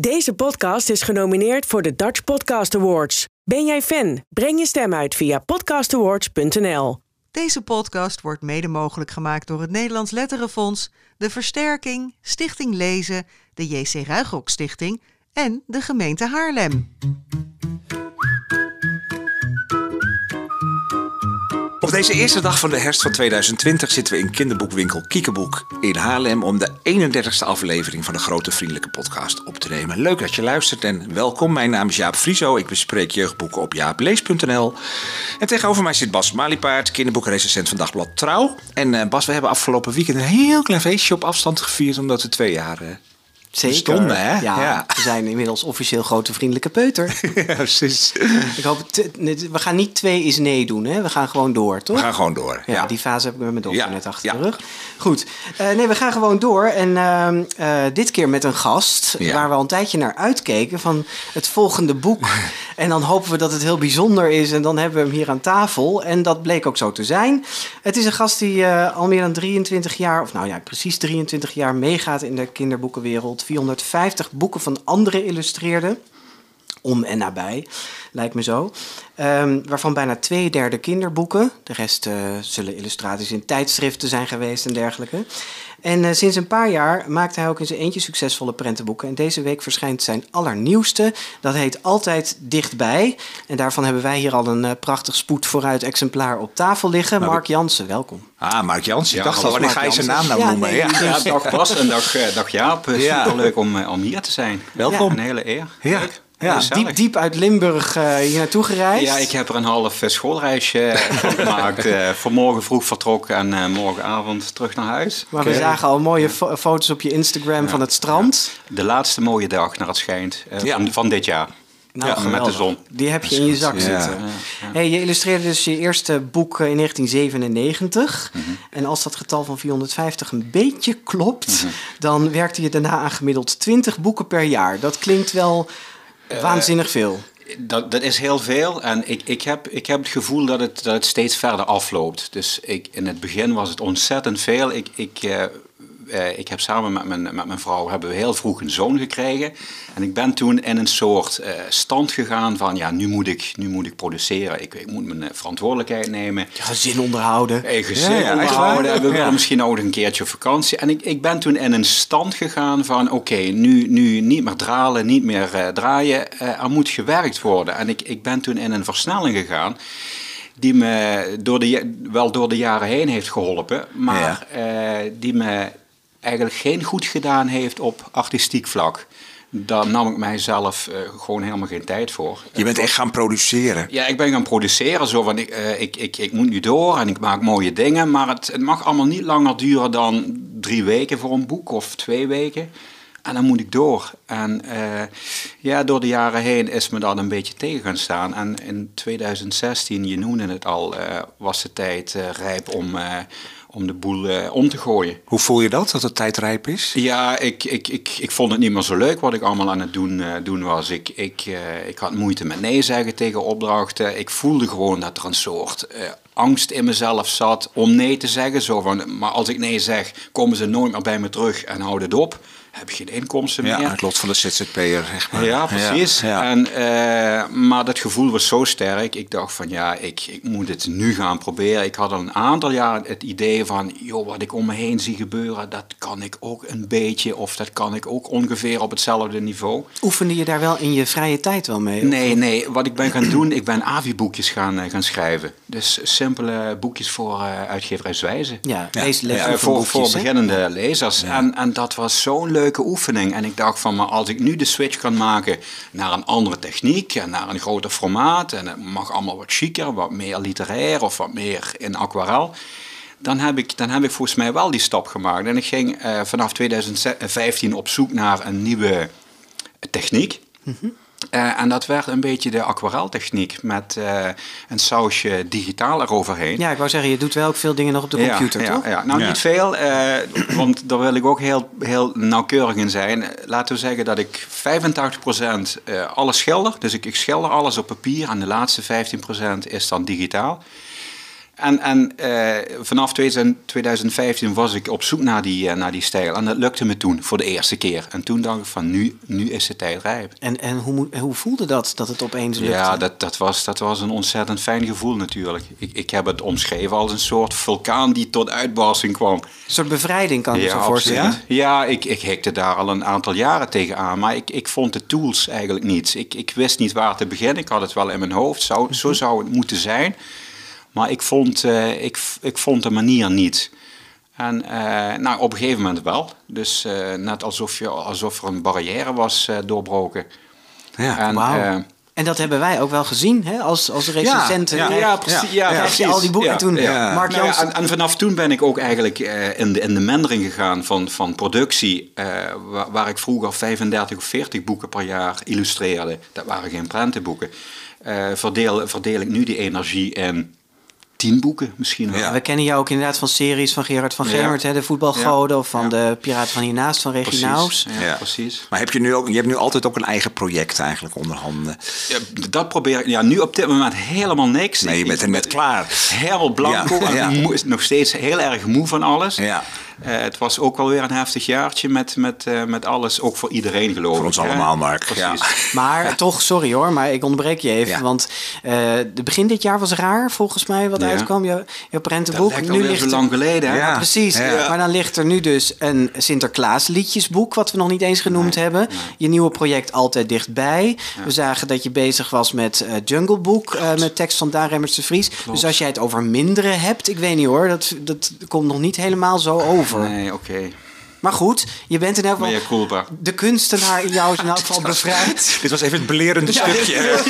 Deze podcast is genomineerd voor de Dutch Podcast Awards. Ben jij fan? Breng je stem uit via podcastawards.nl. Deze podcast wordt mede mogelijk gemaakt door het Nederlands Letterenfonds, de Versterking, Stichting Lezen, de JC Ruigrok Stichting en de gemeente Haarlem. Deze eerste dag van de herfst van 2020 zitten we in kinderboekwinkel Kiekeboek in Haarlem om de 31ste aflevering van de Grote Vriendelijke Podcast op te nemen. Leuk dat je luistert en welkom. Mijn naam is Jaap Frieso. Ik bespreek jeugdboeken op jaaplees.nl. En tegenover mij zit Bas Maliepaard, kinderboekrecensent van Dagblad Trouw. En uh, Bas, we hebben afgelopen weekend een heel klein feestje op afstand gevierd omdat we twee jaar... Zeker. Stonden, hè? Ja, Ja. we zijn inmiddels officieel grote vriendelijke peuter. ja, precies. Ik hoop, we gaan niet twee is nee doen, hè? We gaan gewoon door, toch? We gaan gewoon door. Ja, Ja, die fase heb ik met mijn dochter Ja, net achter de rug. Goed, Eh, nee, we gaan gewoon door. En ehm, eh, dit keer met een gast waar we al een tijdje naar uitkeken van het volgende boek. en dan hopen we dat het heel bijzonder is en dan hebben we hem hier aan tafel. En dat bleek ook zo te zijn. Het is een gast die eh, al meer dan 23 jaar, of nou ja, precies 23 jaar meegaat in de kinderboekenwereld. 450 boeken van anderen illustreerde om en nabij, lijkt me zo. Ehm, waarvan bijna twee derde kinderboeken. De rest eh, zullen illustraties in tijdschriften zijn geweest en dergelijke. En eh, sinds een paar jaar maakt hij ook in zijn eentje succesvolle prentenboeken. En deze week verschijnt zijn allernieuwste. Dat heet Altijd Dichtbij. En daarvan hebben wij hier al een eh, prachtig spoed vooruit exemplaar op tafel liggen. Mark Jansen, welkom. Ah, Mark Jans. Ik Ja, dacht al, wanneer ga je zijn naam nou Jansen. noemen? Ja, Ja, nee, Ja, dag Bas en dag, dag Jaap. Ja. Superleuk om, om hier te zijn. Welkom. Een hele eer. Ja. Leuk. Ja. Diep, diep uit Limburg eh, hier naartoe gereisd. Ja, ik heb er een half eh, schoolreisje van gemaakt. eh vanmorgen vroeg vertrokken en eh, morgenavond terug naar huis. Maar we zagen al mooie fo- foto's op je Instagram van het strand. De laatste mooie dag, naar het schijnt, eh, Ja. van, van dit jaar. Nou, Ja, met de zon. Die heb je in je zak Ja. zitten. Hey, je illustreerde dus je eerste boek eh, in 1997. Mhm. En als dat getal van 450 een beetje klopt, Mhm. dan werkte je daarna aan gemiddeld 20 boeken per jaar. Dat klinkt wel Eh, waanzinnig veel. Dat, dat is heel veel en ik, ik, heb, ik heb het gevoel dat het, dat het steeds verder afloopt. Dus ik, in het begin was het ontzettend veel. Ik, ik, eh, ik heb samen met mijn, met mijn vrouw hebben we heel vroeg een zoon gekregen. En ik ben toen in een soort eh, stand gegaan van ja, nu moet ik, nu moet ik produceren. Ik, ik moet mijn eh, verantwoordelijkheid nemen. Je gezin onderhouden. Gezin Ja, ja, onderhouden. we willen Ja. misschien ook nog een keertje op vakantie. En ik, ik ben toen in een stand gegaan van... oké, nu, nu niet meer dralen, niet meer draaien. Er moet gewerkt worden. En ik, ik ben toen in een versnelling gegaan... die me door de, ja- wel door de jaren heen heeft geholpen... maar die me eigenlijk geen goed gedaan heeft op artistiek vlak. Daar nam ik mijzelf eh, gewoon helemaal geen tijd voor. Je bent echt gaan produceren. Ja, ik ben gaan produceren. Zo van, ik, eh, ik, ik, ik moet nu door en ik maak mooie dingen. Maar het, het mag allemaal niet langer duren dan drie weken voor een boek of twee weken. En dan moet ik door. En eh, ja, door de jaren heen is me dat een beetje tegen gaan staan. En in 2016, je noemde het al, was de tijd rijp om, om de boel eh, om te gooien. Hoe voel je dat, dat het tijd rijp is? Ja, ik, ik, ik, ik vond het niet meer zo leuk wat ik allemaal aan het doen, eh, doen was. Ik, ik, eh, ik had moeite met nee zeggen tegen opdrachten. Ik voelde gewoon dat er een soort angst in mezelf zat om nee te zeggen. Zo van, maar als ik nee zeg, komen ze nooit meer bij me terug en houden het op. Heb je geen inkomsten Ja, meer. het lot van de ZZP'er, zeg maar. Ja, precies. Ja. En, eh, maar dat gevoel was zo sterk. Ik dacht van ja, ik, ik moet het nu gaan proberen. Ik had al een aantal jaar het idee van, joh, wat ik om me heen zie gebeuren, dat kan ik ook een beetje. Of dat kan ik ook ongeveer op hetzelfde niveau. Oefende je daar wel in je vrije tijd wel mee? Nee, nee. Wat ik ben gaan doen, ik ben AVI-boekjes gaan, eh, gaan schrijven. Dus simpele boekjes voor eh uitgeverij Zwijzen. Ja, Ja. lees Ja, voor, boekjes, voor beginnende lezers. En, en dat was zo'n oefening. En ik dacht van, maar als ik nu de switch kan maken naar een andere techniek en naar een groter formaat. En het mag allemaal wat chiquer, wat meer literair of wat meer in aquarel. Dan heb, ik, dan heb ik volgens mij wel die stap gemaakt. En ik ging eh, vanaf 2015 op zoek naar een nieuwe techniek. Eh, en dat werd een beetje de aquareltechniek met eh, een sausje digitaal eroverheen. Ja, ik wou zeggen, je doet wel ook veel dingen nog op de computer, ja, toch? Ja, ja. Nou, Ja. niet veel, eh, want daar wil ik ook heel, heel nauwkeurig in zijn. Laten we zeggen dat ik 85% eh, alles schilder. Dus ik, ik schilder alles op papier en de laatste 15% is dan digitaal. En, en eh, vanaf 2015 was ik op zoek naar die, eh, naar die stijl. En dat lukte me toen voor de eerste keer. En toen dacht ik van nu, nu is de tijd rijp. En, en hoe, hoe voelde dat, dat het opeens lukte? Ja, dat, dat, was, dat was een ontzettend fijn gevoel natuurlijk. Ik, ik heb het omschreven als een soort vulkaan die tot uitbarsting kwam. Een soort bevrijding kan ik me zo voorstellen. absoluut. Ja, ik, ik hekte daar al een aantal jaren tegenaan. Maar ik, ik vond de tools eigenlijk niet. Ik, ik wist niet waar te beginnen. Ik had het wel in mijn hoofd. Zou, Zo zou het moeten zijn. Maar ik vond, eh, ik, ik vond de manier niet. En eh, nou, op een gegeven moment wel. Dus eh, net alsof, je, alsof er een barrière was doorbroken. Ja. en, Wauw. eh, En dat hebben wij ook wel gezien, hè? Als, als recensenten. ja, krijg- ja, precies. Ja, precies. al die boeken. Ja. En toen Ja. Mark Nou ja, en, en vanaf toen ben ik ook eigenlijk eh, in, de, in de mendering gegaan van, van productie. eh, waar, waar ik vroeger 35 of 40 boeken per jaar illustreerde. Dat waren geen prentenboeken. Eh, verdeel, verdeel ik nu die energie in 10 boeken misschien wel. Ja. We kennen jou ook inderdaad van series van Gerard van Ja. Gemmert, hè, de voetbalgoden, of van Ja. de Piraten van hiernaast van Regie Naus. Ja, Ja. precies. Maar heb je, nu ook, je hebt nu altijd ook een eigen project eigenlijk onder handen. Ja, dat probeer ik. Ja, nu op dit moment helemaal niks. Nee, je Ik- bent er net klaar. Heel blanco. En ja. moe- is nog steeds heel erg moe van alles. Ja. Eh, het was ook wel weer een heftig jaartje met, met, eh, met alles. Ook voor iedereen geloof ik. Voor ons hè? allemaal, Mark. Precies. Maar toch, sorry hoor, maar ik onderbreek je even. Ja. Want eh, de begin dit jaar was raar, volgens mij, wat Ja. uitkwam. Je, je Dat prentenboek. lijkt alweer zo lang geleden. Hè? Ja. Precies, Ja. maar dan ligt er nu dus een Sinterklaas liedjesboek, wat we nog niet eens genoemd hebben. Je nieuwe project Altijd Dichtbij. We zagen dat je bezig was met eh, Jungle Book, eh, met tekst van Daan Remmers de Vries. Dus als jij het over minderen hebt, ik weet niet hoor, dat, dat komt nog niet helemaal zo over. Nee, oké. Maar goed, je bent in elk geval... De kunstenaar in jou is in elk geval bevrijd. Dit was even het belerende stukje.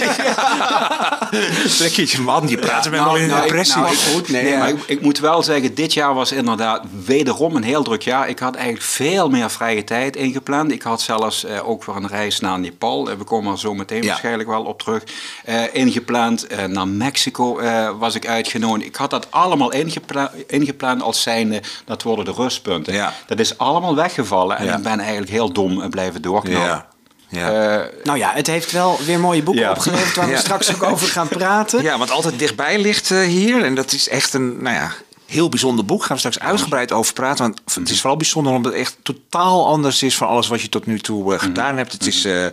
Trek je je man, die praten met me in nou, ik- depressie. nou, ik- goed, nee, maar ik, ik moet wel zeggen, dit jaar was inderdaad wederom een heel druk jaar. Ik had eigenlijk veel meer vrije tijd ingepland. Ik had zelfs eh, ook voor een reis naar Nepal, eh, we komen er zo meteen Ja. waarschijnlijk wel op terug, eh, ingepland. Eh, naar Mexico eh, was ik uitgenodigd. Ik had dat allemaal ingepla ingepland als zijnde, dat worden de rustpunten. Ja. Dat is allemaal weggevallen en Ja. ik ben eigenlijk heel dom blijven doorknallen. Ja. Ja. Eh, Nou ja, het heeft wel weer mooie boeken Ja. opgeleverd waar we Ja. straks ook over gaan praten. ja, want altijd dichtbij ligt eh, hier. En dat is echt een, nou ja, heel bijzonder boek. Gaan we straks uitgebreid over praten. Want het is vooral bijzonder omdat het echt totaal anders is van alles wat je tot nu toe eh, gedaan hebt. Het is eh,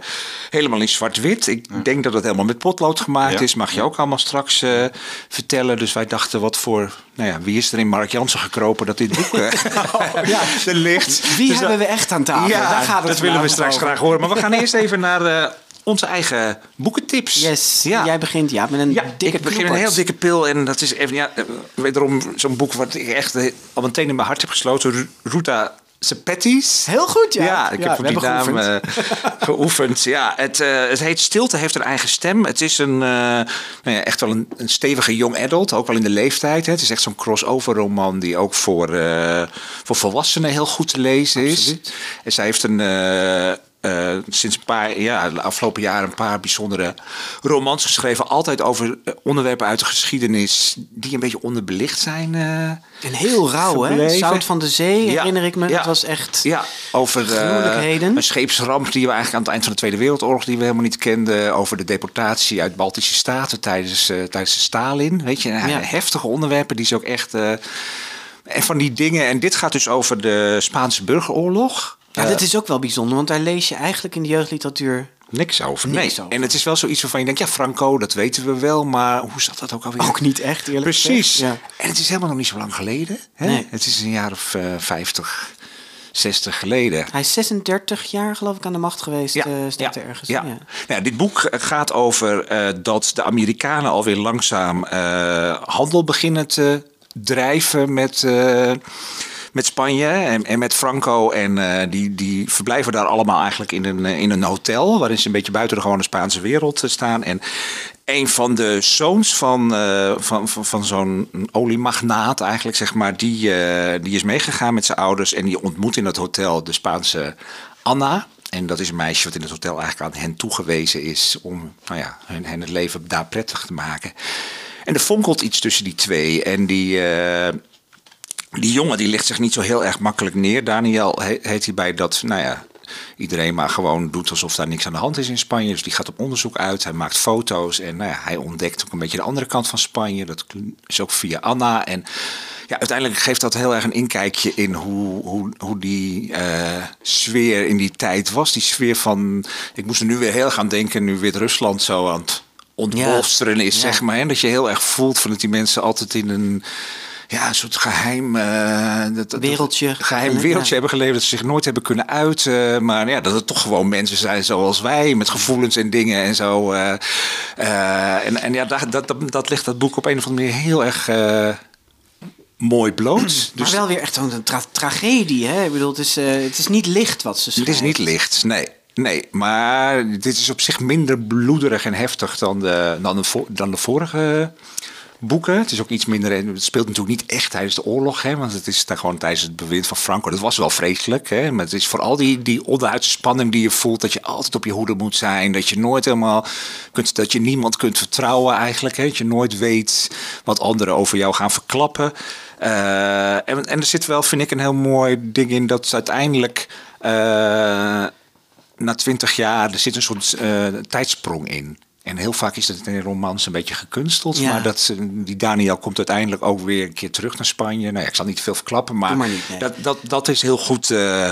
helemaal in zwart-wit. Ik denk dat het helemaal met potlood gemaakt Ja. is. Mag je ook allemaal straks eh, vertellen. Dus wij dachten, wat voor, nou ja, wie is er in Mark Jansen gekropen dat dit boek eh, Ja. er ligt. Wie Dus hebben dat- we echt aan tafel? Ja, Daar gaat het dat willen we straks over. graag horen. Maar we gaan eerst even naar onze eigen boekentips. Yes, Ja. jij begint ja, met een Ja, dikke ik begin een heel dikke pil. En dat is even, ja, eh, wederom zo'n boek wat ik echt eh, al meteen in mijn hart heb gesloten. Ru- Ruta Sepetys. Heel goed, ja. Ja, ik Ja, heb die hebben naam geoefend. eh, geoefend. Ja, het, het heet Stilte heeft een eigen stem. Het is een, nou ja, echt wel een, een stevige young adult, ook wel in de leeftijd. Hè. Het is echt zo'n crossover roman die ook voor, voor volwassenen heel goed te lezen is. En zij heeft een... eh, sinds een paar, ja, de afgelopen jaren een paar bijzondere romans geschreven. Altijd over eh, onderwerpen uit de geschiedenis die een beetje onderbelicht zijn. eh, En heel rauw, hè? Zout van de Zee, Ja. herinner ik me. Ja. Dat was echt... Ja, over Gruwelijkheden. een scheepsramp die we eigenlijk aan het eind van de Tweede Wereldoorlog die we helemaal niet kenden. Over de deportatie uit Baltische Staten tijdens, tijdens de Stalin. Weet je, Ja. heftige onderwerpen die ze ook echt. en van die dingen. En dit gaat dus over de Spaanse burgeroorlog. Ja, dit is ook wel bijzonder, want daar lees je eigenlijk in de jeugdliteratuur... Niks over. Niks nee. over. En het is wel zoiets waarvan je denkt, ja, Franco, dat weten we wel, maar hoe zat dat ook alweer? Ook niet echt, eerlijk Precies. gezegd. Ja. En het is helemaal nog niet zo lang geleden. Hè? Nee. Het is een jaar of eh 50, 60 geleden. Hij is 36 jaar, geloof ik, aan de macht geweest, ja. staat er ergens. Ja. Ja. Nou dit boek gaat over eh, dat de Amerikanen alweer langzaam eh, handel beginnen te drijven met, eh, met Spanje en, en met Franco. En eh, die, die verblijven daar allemaal eigenlijk in een, eh, in een hotel, waarin ze een beetje buiten de gewone Spaanse wereld eh, staan. En een van de zoons van, eh, van, van, van zo'n oliemagnaat eigenlijk, zeg maar, die, die is meegegaan met zijn ouders en die ontmoet in het hotel de Spaanse Anna. En dat is een meisje wat in het hotel eigenlijk aan hen toegewezen is om nou ja, hen, het leven daar prettig te maken. En er fonkelt iets tussen die twee. En die, die jongen die ligt zich niet zo heel erg makkelijk neer. Daniel he- heet hij bij dat, nou ja, iedereen maar gewoon doet alsof daar niks aan de hand is in Spanje. Dus die gaat op onderzoek uit, hij maakt foto's en nou ja, hij ontdekt ook een beetje de andere kant van Spanje. Dat is ook via Anna. En ja, uiteindelijk geeft dat heel erg een inkijkje in hoe, hoe, hoe die uh, sfeer in die tijd was. Die sfeer van, ik moest er nu weer heel gaan denken, nu weer Rusland zo aan het ontbolsteren is, zeg maar. En dat je heel erg voelt van dat die mensen altijd in een ja, een soort geheim, uh, dat, wereldje, geheim wereldje hebben geleefd. Dat ze zich nooit hebben kunnen uiten. Maar ja, dat het toch gewoon mensen zijn zoals wij, met gevoelens en dingen en zo. Uh, uh, en, en ja, dat, dat, dat, ligt dat boek op een of andere manier heel erg mooi bloot. Dus maar wel weer echt een tra tragedie. Hè? Ik bedoel, het is, het is niet licht wat ze schrijven. Het is niet licht, nee. Nee, maar dit is op zich minder bloederig en heftig dan de, dan de, dan de vorige boeken. Het is ook iets minder. Het speelt natuurlijk niet echt tijdens de oorlog, hè, want het is dan gewoon tijdens het bewind van Franco. Dat was wel vreselijk. Hè, maar het is vooral die, die onderuitse spanning die je voelt. Dat je altijd op je hoede moet zijn. Dat je nooit helemaal kunt. Dat je niemand kunt vertrouwen eigenlijk. Hè, dat je nooit weet wat anderen over jou gaan verklappen. Uh, en, en er zit wel, vind ik, een heel mooi ding in dat uiteindelijk. Uh, na twintig jaar, er zit een soort uh, tijdsprong in. En heel vaak is dat in romans een beetje gekunsteld. Maar dat, die Daniel komt uiteindelijk ook weer een keer terug naar Spanje. Nou ja, ik zal niet veel verklappen, maar, dat, dat, dat is heel goed, uh,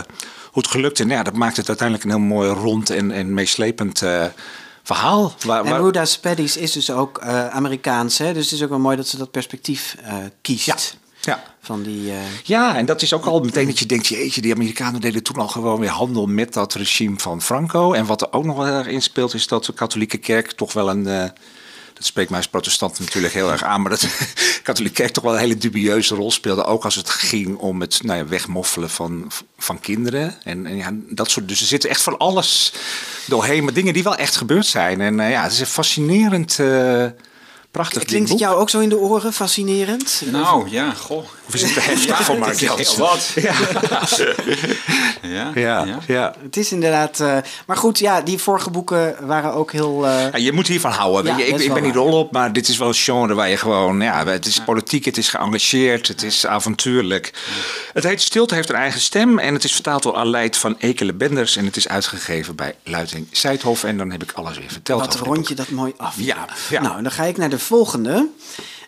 goed gelukt. En ja, dat maakt het uiteindelijk een heel mooi rond en, en meeslepend uh, verhaal. Waar, en Ruda Spedis is dus ook uh, Amerikaans. Hè? Dus het is ook wel mooi dat ze dat perspectief kiest. Ja. Van die, uh... Ja, en dat is ook al meteen dat je denkt, jeetje, die Amerikanen deden toen al gewoon weer handel met dat regime van Franco. En wat er ook nog wel erg in speelt, is dat de katholieke kerk toch wel een... Uh, dat spreekt mij als protestant natuurlijk heel erg aan, maar dat de katholieke kerk toch wel een hele dubieuze rol speelde. Ook als het ging om het nou ja, wegmoffelen van, van kinderen. En, en ja, dat soort, dus er zit echt van alles doorheen, maar dingen die wel echt gebeurd zijn. En uh, ja, het is een fascinerend... Prachtig. Klinkt het jou ook zo in de oren, fascinerend? Nou ja, goh. Of is het te heftig ja, voor Mark Wat? Ja. ja. Ja. ja. Het is inderdaad... Uh, maar goed, ja, die vorige boeken waren ook heel... Uh... Ja, je moet hiervan houden. je, ik, ik ben niet rol op, maar dit is wel een genre waar je gewoon... Ja, het is politiek, het is geëngageerd, het is avontuurlijk. Het heet Stilte heeft een eigen stem en het is vertaald door Aleid van Ekele Benders en het is uitgegeven bij Luiting Seidhof. En dan heb ik alles weer verteld. Wat rond je dat mooi af. Ja. Nou, dan ga ik naar de volgende.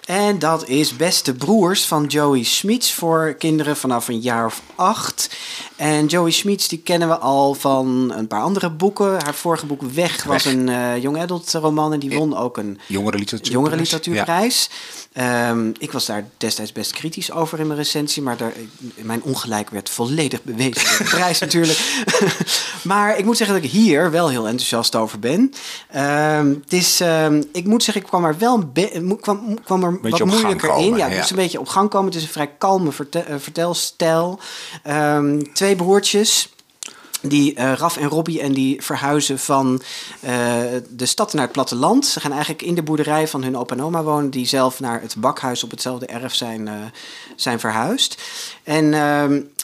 En dat is Beste Broers van Joey Schmitz voor kinderen vanaf een jaar of acht. En Joey Schmitz die kennen we al van een paar andere boeken. Haar vorige boek Weg was een uh, young adult roman en die won ook een jongere literatuurprijs. Jongere literatuurprijs. Um, ik was daar destijds best kritisch over in mijn recensie, maar daar, mijn ongelijk werd volledig bewezen de prijs natuurlijk. maar ik moet zeggen dat ik hier wel heel enthousiast over ben. Um, het is, um, ik moet zeggen, ik kwam er wel kwam, kwam er wat moeilijker komen, in. Ja, ja. het een beetje op gang komen. Het is een vrij kalme vertel, uh, vertelstijl. twee broertjes die uh, Raf en Robbie en die verhuizen van uh, de stad naar het platteland. Ze gaan eigenlijk in de boerderij van hun opa en oma wonen, die zelf naar het bakhuis op hetzelfde erf zijn, uh, zijn verhuisd. En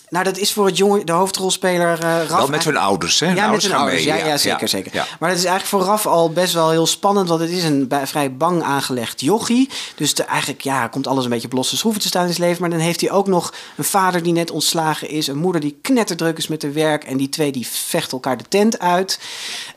nou, dat is voor het jonge, de hoofdrolspeler uh, Raf. Wel met hun ouders, hè? Ja, met hun ouders. Ja, ja, ja, zeker, ja. zeker. Maar dat is eigenlijk voor Raf al best wel heel spannend, want het is een vrij bang aangelegd jochie. Dus de, eigenlijk ja, komt alles een beetje op losse schroeven te staan in zijn leven. Maar dan heeft hij ook nog een vader die net ontslagen is, een moeder die knetterdruk is met de werk en die twee die vechten elkaar de tent uit.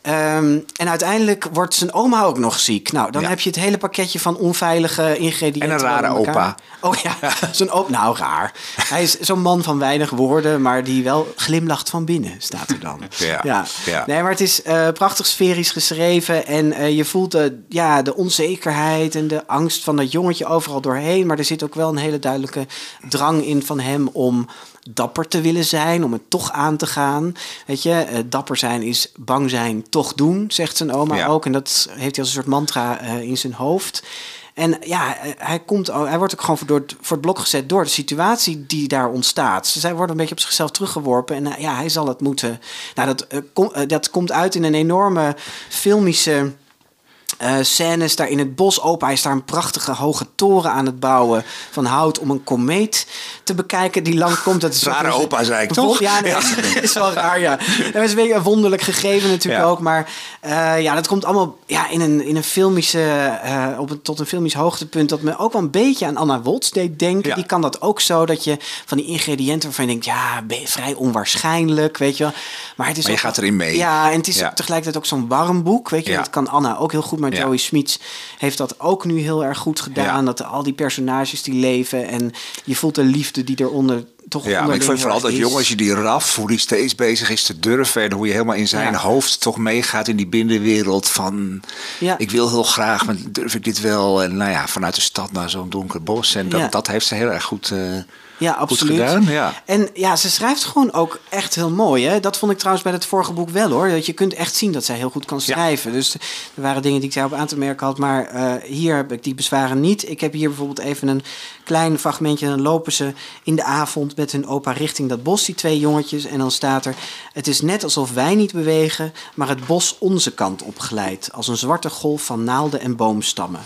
Um, en uiteindelijk wordt zijn oma ook nog ziek. Nou, dan heb je het hele pakketje van onveilige ingrediënten. En een rare opa. Oh ja, zo'n opa. Nou, raar. Hij is zo'n man van weinig woorden, maar die wel glimlacht van binnen, staat er dan. Ja, ja. ja. Nee, maar het is uh, prachtig sferisch geschreven en uh, je voelt de, ja, de onzekerheid en de angst van dat jongetje overal doorheen. Maar er zit ook wel een hele duidelijke drang in van hem om dapper te willen zijn, om het toch aan te gaan. Weet je, uh, dapper zijn is bang zijn, toch doen, zegt zijn oma ja. ook. En dat heeft hij als een soort mantra in zijn hoofd. En ja, hij, komt, hij wordt ook gewoon voor, voor het blok gezet door de situatie die daar ontstaat. Zij dus worden een beetje op zichzelf teruggeworpen. En uh, ja, hij zal het moeten. Nou, dat, kom, uh, dat komt uit in een enorme filmische eh, scènes daar in het bos. Opa is daar een prachtige hoge toren aan het bouwen van hout om een komeet te bekijken die lang komt. Dat is Rare opa, zei ik, toch? Ja, nee, dat is wel raar, ja. Dat is een beetje een wonderlijk gegeven natuurlijk Ja. ook. Maar eh, ja, dat komt allemaal ja, in, een, in een filmische, eh, op een, tot een filmisch hoogtepunt... dat me ook wel een beetje aan Anna Woltz deed denken. Ja. Die kan dat ook zo, dat je van die ingrediënten waarvan je denkt... ja, vrij onwaarschijnlijk, weet je wel. Maar, het is Maar je ook gaat erin mee. Ja, en het is tegelijkertijd ook zo'n warm boek, weet je. Dat kan Anna ook heel goed, maar Ja. Joey Smits heeft dat ook nu heel erg goed gedaan. Ja. Dat al die personages die leven en je voelt de liefde die eronder toch Ja, maar ik vond vooral dat jongetje die raf, hoe die steeds bezig is te durven en hoe je helemaal in zijn Ja. hoofd toch meegaat in die binnenwereld van Ja. ik wil heel graag, maar durf ik dit wel? En nou ja, vanuit de stad naar zo'n donker bos. En dat, Ja. dat heeft ze heel erg goed, eh, Ja, goed absoluut. gedaan. Ja. En ja, ze schrijft gewoon ook echt heel mooi. Hè? Dat vond ik trouwens bij het vorige boek wel hoor. Dat je kunt echt zien dat zij heel goed kan schrijven. Dus er waren dingen die ik daarop aan te merken had. Maar eh, hier heb ik die bezwaren niet. Ik heb hier bijvoorbeeld even een klein fragmentje. En dan lopen ze in de avond met hun opa richting dat bos, die twee jongetjes. En dan staat er: Het is net alsof wij niet bewegen, maar het bos onze kant opglijdt. Als een zwarte golf van naalden en boomstammen.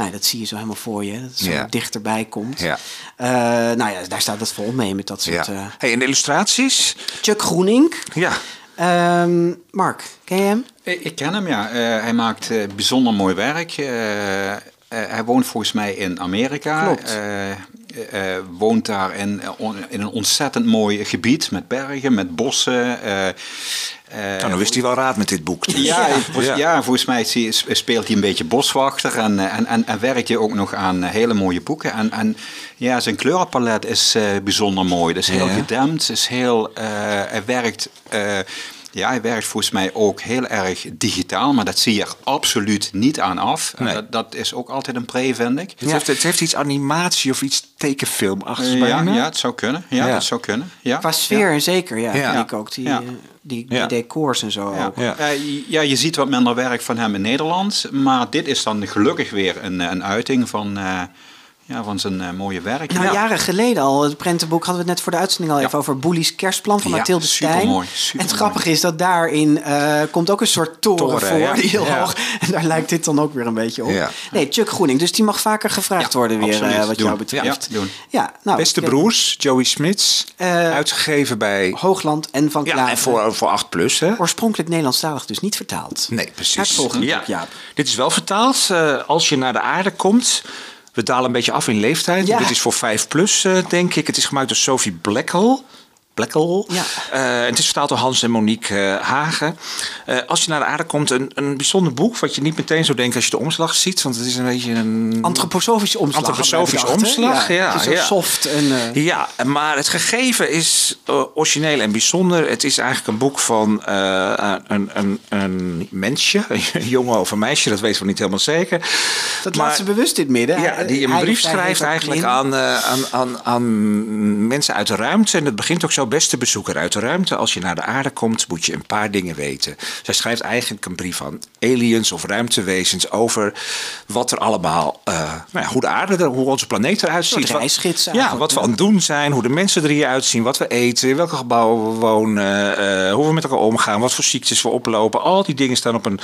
Nou, dat zie je zo helemaal voor je. hè, Dat het zo Ja. dichterbij komt. Ja. Eh, nou ja, daar staat het vol mee met dat soort... Ja. eh, Hey, en de illustraties? Chuck Groening. Ja. Ehm, Mark, ken je hem? Ik, ik ken hem, ja. Eh, hij maakt eh, bijzonder mooi werk. Eh, eh, hij woont volgens mij in Amerika. Klopt. Eh, woont daar in, eh, in een ontzettend mooi gebied met bergen, met bossen. eh, eh, Nou, dan wist hij wel raad met dit boek. dus. ja, Ja. volgens, ja. volgens mij speelt hij een beetje boswachter en, en, en, en werkt hij ook nog aan hele mooie boeken. En, en ja, zijn kleurenpalet is eh, bijzonder mooi. Het is heel Ja. gedempt, is heel, eh, hij werkt... eh, ja, hij werkt volgens mij ook heel erg digitaal, maar dat zie je er absoluut niet aan af. En Nee. Dat, dat is ook altijd een pre, vind ik. Het, heeft, het heeft iets animatie of iets tekenfilmachtigs Eh, ja, ja, het zou kunnen. Ja, Ja. dat zou kunnen. Ja. Qua sfeer zeker, ja. Ja. vind ik ook. Die, Ja. eh, die, die Ja. decors en zo Ja. ook. Ja. Eh, ja, je ziet wat minder werk van hem in Nederland. Maar dit is dan gelukkig weer een, eh, een uiting van, eh, ja, van zijn eh, mooie werk. Nou, ja. jaren geleden al, het prentenboek hadden we het net voor de uitzending al Ja. even over Boelies kerstplan van Ja, Mathilde Stijn. supermooi, En het grappige is dat daarin eh, komt ook een soort toren, Toren, voor, ja. die heel Ja. hoog. En daar lijkt dit dan ook weer een beetje op. Ja. Nee, Chuck Groening, dus die mag vaker gevraagd Ja, worden weer, eh, wat jou betreft. Ja, doen. Ja, nou, Beste broers, Joey Smits. Eh, uitgegeven bij... Hoogland en Van Ja, en voor, voor 8 plus, hè? Oorspronkelijk Nederlandstalig dus niet vertaald. Nee, precies. Naar het volgende ja. Dit is wel vertaald. eh, als je naar de aarde komt. We dalen een beetje af in leeftijd. Ja. Dit is voor 5 plus, eh, denk ik. Het is gemaakt door Sophie Blackwell. Ja. Eh, het is vertaald door Hans en Monique eh, Hagen. Eh, als je naar de aarde komt, een, een bijzonder boek. Wat je niet meteen zou denken als je de omslag ziet. Want het is een beetje een... Antroposofische omslag. Antroposofische omslag, ja, het is zo ja. soft en... Ja, maar het gegeven is origineel en bijzonder. Het is eigenlijk een boek van een, een, een mensje, een jongen of een meisje, dat weten we niet helemaal zeker. dat Maar- laat ze bewust dit midden. Ja, die een brief schrijft eigenlijk in. aan, aan, aan, aan mensen uit de ruimte. En het begint ook zo, beste bezoeker uit de ruimte. Als je naar de aarde komt, moet je een paar dingen weten. Zij schrijft eigenlijk een brief aan aliens of ruimtewezens over wat er allemaal, eh, nou ja, hoe de aarde, er, hoe onze planeet eruit ziet. Wat- reisgids Ja, wat we aan het doen zijn, hoe de mensen er hier uitzien, wat we eten, in welke gebouwen we wonen, eh, hoe we met elkaar omgaan, wat voor ziektes we oplopen. Al die dingen staan op een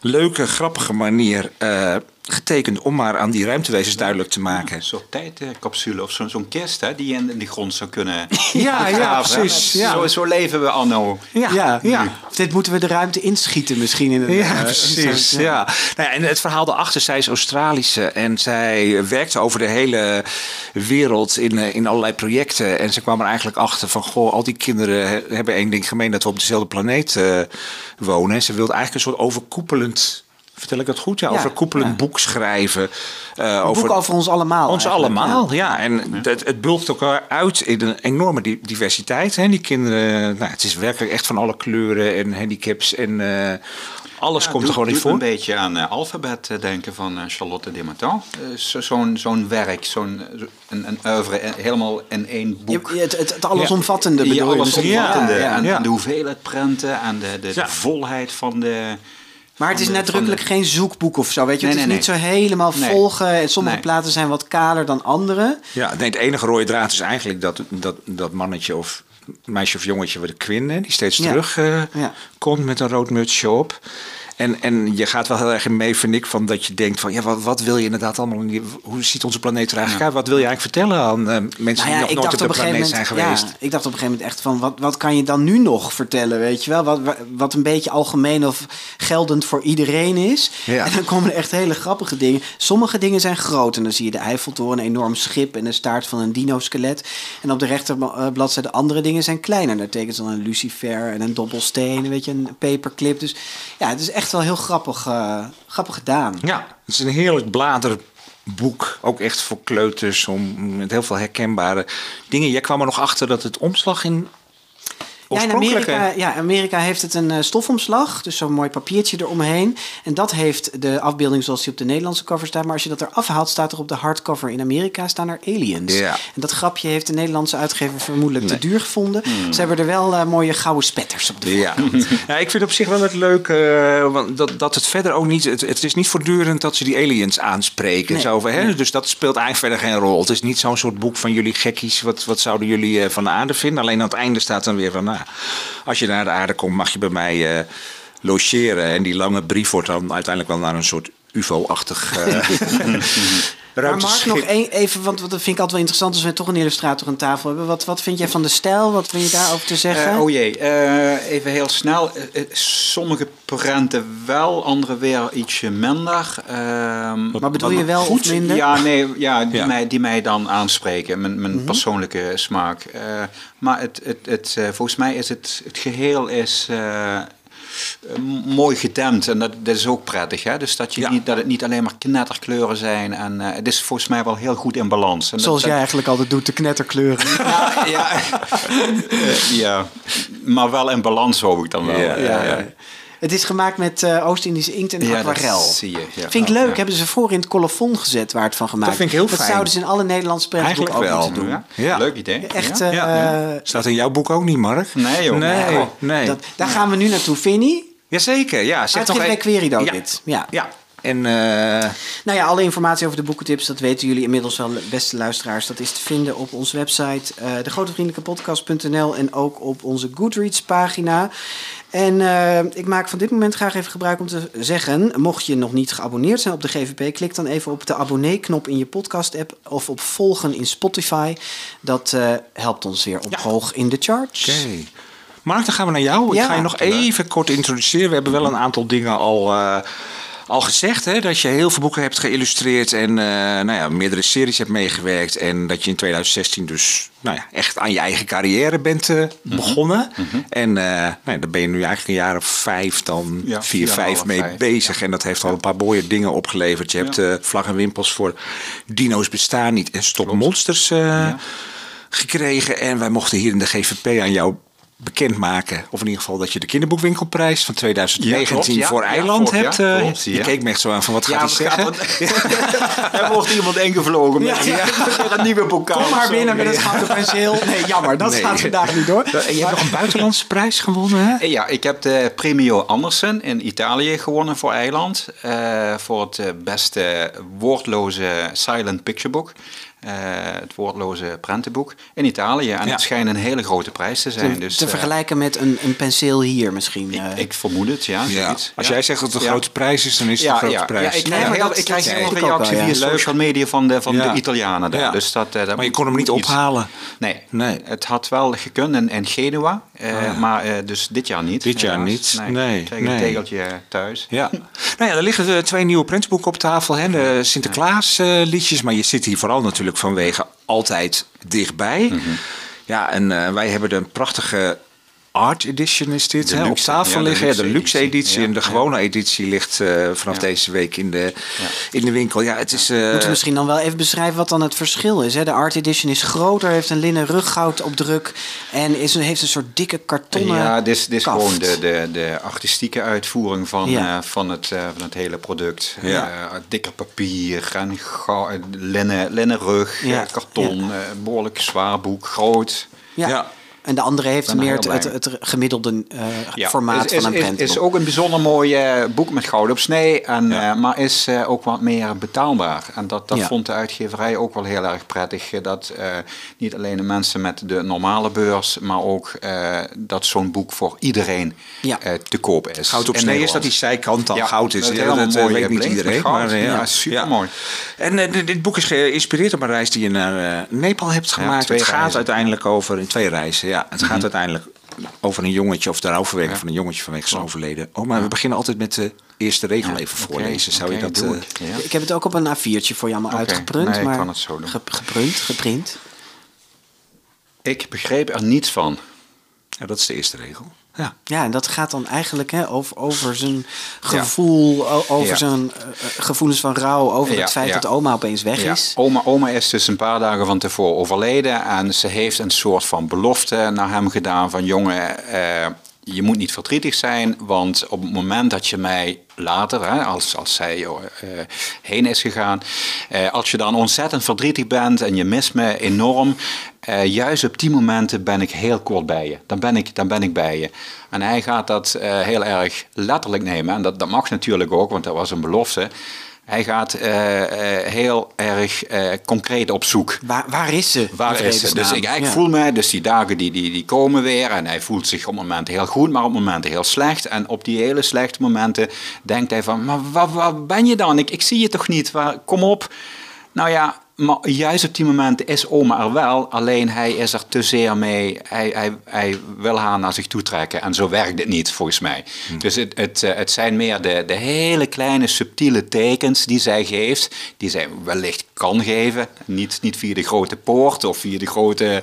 leuke, grappige manier eh, getekend om maar aan die ruimtewezens duidelijk te maken. Een soort tijdcapsule of zo- zo'n kist hè, die je in, in de grond zou kunnen Ja, ja, precies. Ja. Zo, zo leven we anno. Ja, Ja, ja. dit moeten we de ruimte inschieten misschien. In een, Ja, eh, precies. Ja. Nou ja, en het verhaal daarachter, zij is Australische en zij werkte over de hele wereld in, eh, in allerlei projecten. En ze kwam er eigenlijk achter van, goh, al die kinderen he- hebben één ding gemeen, dat we op dezelfde planeet eh, wonen. En ze wilde eigenlijk een soort overkoepelend, vertel ik het goed? Ja, Ja, overkoepelend ja. boek schrijven. eh, Een over, boek over ons allemaal. ons eigenlijk, allemaal, ja. En Het, het bulkt elkaar uit in een enorme di- diversiteit. Hè. Die kinderen, nou, het is werkelijk echt van alle kleuren en handicaps en eh, alles Ja, komt er gewoon in doet voor. een beetje aan eh, alfabet denken van Charlotte zo- zo'n zo'n werk, zo'n een, een oeuvre helemaal in één boek. Je- Het, het, het allesomvattende bedoel je alles misschien? omvattende. Ja, ja. En, ja. en de hoeveelheid prenten en de, de, de Ja. volheid van de... Maar het is de- nadrukkelijk de- geen zoekboek of zo, weet je. Nee, het is nee, niet nee. zo helemaal volgen. En sommige platen zijn wat kaler dan andere. Ja, nee, het enige rode draad is eigenlijk dat, dat, dat mannetje of meisje of jongetje, de Quinn, die steeds terug eh, Ja. komt met een rood mutsje op. En, en je gaat wel heel erg in mee, vind ik, van dat je denkt van ja, wat, wat wil je inderdaad allemaal? Hoe ziet onze planeet er eigenlijk uit? Wat wil je eigenlijk vertellen aan eh, mensen Nou ja, die nog nooit op de planeet zijn geweest? ja, ik dacht op een gegeven moment echt van, wat, wat kan je dan nu nog vertellen, weet je wel? Wat, wa- wat een beetje algemeen of geldend voor iedereen is. Ja. En dan komen er echt hele grappige dingen. Sommige dingen zijn groot en dan zie je de Eiffeltoren, een enorm schip en de staart van een dino-skelet. En op de rechterbladzijde andere dingen zijn kleiner. Daar tekent dan een lucifer en een dobbelsteen, weet je, een paperclip. Dus ja, het is echt wel heel grappig, eh, grappig gedaan. Ja, het is een heerlijk bladerboek. Ook echt voor kleuters, om, met heel veel herkenbare dingen. Jij kwam er nog achter dat het omslag in Ja, in. Amerika, ja, Amerika heeft het een eh, stofomslag, dus zo'n mooi papiertje eromheen. En dat heeft de afbeelding zoals die op de Nederlandse cover staat. Maar als je dat eraf haalt, staat er op de hardcover in Amerika staan er aliens. Ja. En dat grapje heeft de Nederlandse uitgever vermoedelijk te duur gevonden. Hmm. Ze hebben er wel eh, mooie gouden spetters op de Ja. ja, ik vind op zich wel het leuk eh, want dat, dat het verder ook niet. Het, het is niet voortdurend dat ze die aliens aanspreken. Nee. Zo, van, hè? Dus dat speelt eigenlijk verder geen rol. Het is niet zo'n soort boek van jullie gekkies. Wat, wat zouden jullie van de aarde vinden? Alleen aan het einde staat dan weer van. Nou, als je naar de aarde komt, mag je bij mij eh, logeren. En die lange brief wordt dan uiteindelijk wel naar een soort UFO-achtig. eh Maar Mark, nog één, even, want dat vind ik altijd wel interessant als we toch een illustrator aan tafel hebben. Wat, wat vind jij van de stijl? Wat wil je daarover te zeggen? Eh, oh jee, eh, even heel snel. Sommige prenten wel, andere weer ietsje minder. Ehm, maar bedoel je wel goed, of minder? Ja, nee, ja, die, Ja. Mij, die mij dan aanspreken, mijn, mijn Mhm. persoonlijke smaak. Eh, maar het, het, het, eh, volgens mij is het, het geheel is, mooi gedempt en dat, dat is ook prettig. Hè? Dus dat, je Ja. niet, dat het niet alleen maar knetterkleuren zijn. En eh, het is volgens mij wel heel goed in balans. En Zoals dat- jij eigenlijk altijd doet, de knetterkleuren. ja, ja. Eh, ja, maar wel in balans hoop ik dan wel. Ja, Ja, ja. Het is gemaakt met eh, Oost-Indische inkt en Ja, aquarel. dat zie je, ja. Vind ik leuk. Ja. Hebben ze voor in het colofon gezet waar het van gemaakt Dat vind ik heel Dat fijn. zouden ze in alle Nederlandse prentenboeken ook wel. moeten doen. Ja? Ja. Leuk idee. Echt, Ja. eh, Ja, eh, Staat in jouw boek ook niet, Mark? Nee, joh. Nee, Nee. nee. dat, daar gaan we nu naartoe, Vinnie. Jazeker, ja. Zeg Uitgeverij even- Querido dit. Ja. Ja. En eh, Nou ja, alle informatie over de boekentips, dat weten jullie inmiddels wel, beste luisteraars. Dat is te vinden op onze website, eh degrotevriendelijkepodcast.nl en ook op onze Goodreads pagina. En eh, ik maak van dit moment graag even gebruik om te zeggen, mocht je nog niet geabonneerd zijn op de GVP, klik dan even op de abonnee-knop in je podcast-app of op volgen in Spotify. Dat eh, helpt ons weer omhoog in de charts. Oké. Mark, dan gaan we naar jou. Ja. Ik ga je nog even kort introduceren. We hebben wel een aantal dingen al, eh, al gezegd. Hè? Dat je heel veel boeken hebt geïllustreerd en eh, nou ja, meerdere series hebt meegewerkt. En dat je in 2016 dus nou ja, echt aan je eigen carrière bent eh, begonnen. En eh, nou ja, daar ben je nu eigenlijk een jaar of vijf, dan Ja, vier, vijf mee vijf. bezig. En dat heeft al een paar mooie dingen opgeleverd. Je hebt eh, vlag en wimpels voor Dino's bestaan niet en Stop Monsters gekregen. En wij mochten hier in de GVP aan jou bekendmaken. Of in ieder geval dat je de kinderboekwinkelprijs van 2019 Ja, klopt, ja. voor Ja, Eiland hebt. eh, klopt, je ja. keek me echt zo aan van wat gaat hij zeggen? er wordt iemand ingevlogen met Ja. met een nieuwe bokaal. Kom maar binnen met het gouden penseel. Nee, jammer, dat Nee. gaat vandaag niet door. En je hebt nog een buitenlandse prijs gewonnen, hè? Ja, ik heb de Premio Andersen in Italië gewonnen voor Eiland. eh, voor het eh, beste woordloze silent picture book. Eh, het woordloze prentenboek in Italië. En Ja. het schijnt een hele grote prijs te zijn. Te, dus, te eh, vergelijken met een, een penseel hier misschien. eh. ik vermoed het, ja. Ja. Als Ja. jij zegt dat het een Ja. grote prijs is, dan is het Ja, een grote ja, prijs. ja, ik Nee, krijg, maar heel, dat- ik krijg heel ik reactie via Leuk. social media van de, van Ja. de Italianen daar. Ja. Dus dat, dat Maar je kon hem niet ophalen. Nee. Nee. het had wel gekund in, in Genua, eh, ja. maar eh, dus dit jaar niet. Dit jaar niet. Nee, Nee, ik een tegeltje thuis. Ja. Nou ja, er liggen twee nieuwe prentenboeken op tafel. Hè? De Sinterklaas eh, liedjes. Maar je zit hier vooral natuurlijk vanwege altijd dichtbij. Mhm. Ja, en eh, wij hebben een prachtige art edition is dit. De hè? op luxe, tafel ja, de liggen. Ja, de luxe luxe editie. en de gewone editie ligt eh, vanaf Ja. deze week in de, in de winkel. Ja, het is... eh, Moeten we misschien dan wel even beschrijven wat dan het verschil is. Hè? De Art Edition is groter, heeft een linnen ruggoud op druk en is, heeft een soort dikke kartonnen Ja, dit is, dit is kaft. gewoon de, de, de artistieke uitvoering van, Ja. eh, van, het, eh, van het hele product. Ja. Eh, dikker papier en linnen, linnen rug, Ja. eh, karton, eh, behoorlijk zwaar boek, groot. Ja. En de andere heeft Ben er meer het, het, het gemiddelde eh, Ja, formaat is, van een is, prentboek. is ook een bijzonder mooi boek met goud op snee, en, eh, maar is eh, ook wat meer betaalbaar. En dat, dat Ja. vond de uitgeverij ook wel heel erg prettig. Dat eh, niet alleen de mensen met de normale beurs, maar ook eh, dat zo'n boek voor iedereen Ja. eh, te koop is. Goud op snee is dat die zijkant al Ja, goud is. dat mooi, weet niet iedereen. goud. Maar, eh, Ja, supermooi. En dit, boek is geïnspireerd op een reis die je naar eh, Nepal hebt gemaakt. het gaat reizen. uiteindelijk over, in twee reizen, ja. Het Mhm. gaat uiteindelijk over een jongetje, of de rouwverwerking van een jongetje vanwege zijn overleden. Oh, maar we beginnen altijd met de eerste regel even voorlezen. Zou je dat... doe eh, ik. Ja. Ik heb het ook op een A4'tje voor je allemaal uitgeprint. nee, ik maar kan het zo doen. ge- geprint, geprint. Ik begreep er niets van. ja, dat is de eerste regel. Ja. Ja, en dat gaat dan eigenlijk hè, over, over zijn gevoel, over Ja. zijn eh, gevoelens van rouw, over Ja, het feit dat oma opeens weg Ja, is. Oma, oma is dus een paar dagen van tevoren overleden en ze heeft een soort van belofte naar hem gedaan van jongen, eh, je moet niet verdrietig zijn, want op het moment dat je mij later, hè, als, als zij eh, heen is gegaan, als je dan ontzettend verdrietig bent en je mist me enorm, eh, juist op die momenten ben ik heel kort bij je. Dan ben ik, dan ben ik bij je. En hij gaat dat eh, heel erg letterlijk nemen en dat, dat mag natuurlijk ook, want dat was een belofte. Hij gaat eh, heel erg concreet op zoek. Waar, waar is ze? Waar is het? Dus ik, ik Ja. voel me, dus die dagen die, die, die komen weer en hij voelt zich op momenten heel goed, maar op momenten heel slecht. En op die hele slechte momenten denkt hij van, maar waar, waar ben je dan? Ik, ik zie je toch niet? Waar, kom op. Nou ja, maar juist op die momenten is oma er wel, alleen hij is er te zeer mee. Hij, hij, hij wil haar naar zich toe trekken en zo werkt het niet volgens mij. Dus het, het, eh, het zijn meer de, de hele kleine subtiele tekens die zij geeft, die zij wellicht kan geven. Niet, niet via de grote poort of via de grote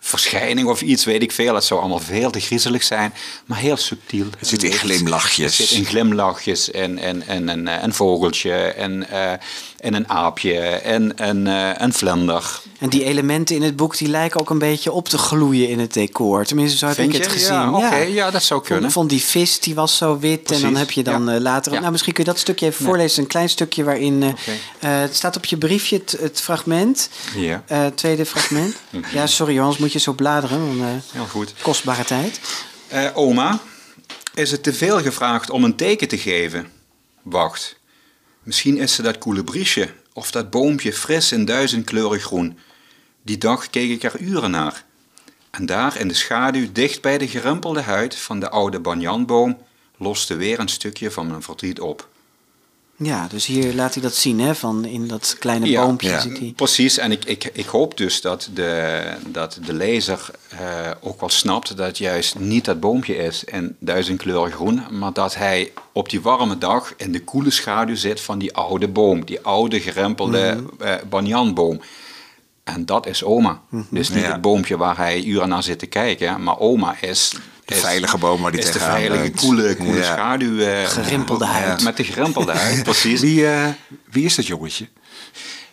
verschijning of iets, weet ik veel. Het zou allemaal veel te griezelig zijn, maar heel subtiel. Het zit in glimlachjes. Het zit in glimlachjes en, en, en, en een vogeltje en, eh, en een aapje en, en eh, een vlinder. En die elementen in het boek die lijken ook een beetje op te gloeien in het decor. Tenminste, zo heb Vind ik het je? gezien. Ja, oké. Ja, dat zou kunnen. Vond, vond die vis, die was zo wit. En dan heb je dan ja. eh, later... Ja. Nou, misschien kun je dat stukje even voorlezen. Een klein stukje waarin... eh, het staat op je briefje, het, het fragment. Ja. Tweede fragment. ja, sorry, anders moet je zo bladeren. Want, Heel goed. kostbare tijd. Oma, is het te veel gevraagd om een teken te geven? Wacht, misschien is ze dat koelebriesje of dat boompje fris in duizendkleurig groen. Die dag keek ik er uren naar. En daar in de schaduw, dicht bij de gerimpelde huid van de oude banjanboom, loste weer een stukje van mijn verdriet op. Ja, dus hier laat hij dat zien, hè? Van in dat kleine Ja, boompje ja. zit hij. Precies, en ik, ik, ik hoop dus dat de, dat de lezer eh, ook wel snapt dat het juist niet dat boompje is in duizendkleurig groen, maar dat hij op die warme dag in de koele schaduw zit van die oude boom, die oude gerempelde eh, banjanboom. En dat is oma. Dus niet Ja. het boompje waar hij uren naar zit te kijken, maar oma is... De is- veilige boom waar die is de veilige, leunt. koele, koele Ja. schaduw. eh, Gerimpelde huid. Met de gerimpelde huid, precies. Wie, eh, wie is dat jongetje?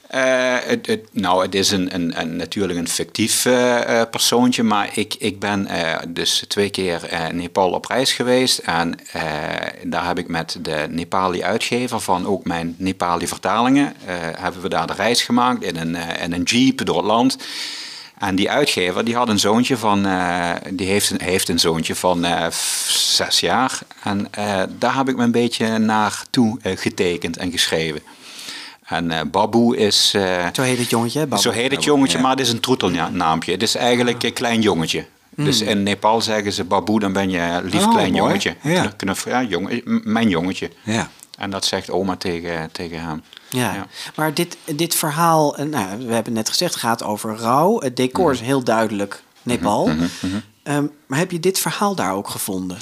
Eh, het, het, nou, het is een, een, een, natuurlijk een fictief eh, eh, persoontje, maar ik, ik ben eh, dus twee keer eh, Nepal op reis geweest. En eh, daar heb ik met de Nepali uitgever van ook mijn Nepali vertalingen, eh, hebben we daar de reis gemaakt in een, eh, in een jeep door het land. En die uitgever die had een zoontje van, eh, die heeft een, heeft een zoontje van eh, zes jaar. En eh, daar heb ik me een beetje naartoe getekend en geschreven. En Baboe is... Zo heet het jongetje, hè? Babu? zo heet het jongetje, ja. maar het is een troetelnaampje. Het is eigenlijk een klein jongetje. Dus in Nepal zeggen ze Baboe, dan ben je lief Oh, klein mooi. jongetje. Ja. Knuff, ja, mijn jongetje. Ja. En dat zegt oma tegen, tegen hem. Ja. Ja. maar dit, dit verhaal, eh, nou, we hebben net gezegd, gaat over rouw. Het decor is heel duidelijk Nepal. Ehm, maar heb je dit verhaal daar ook gevonden?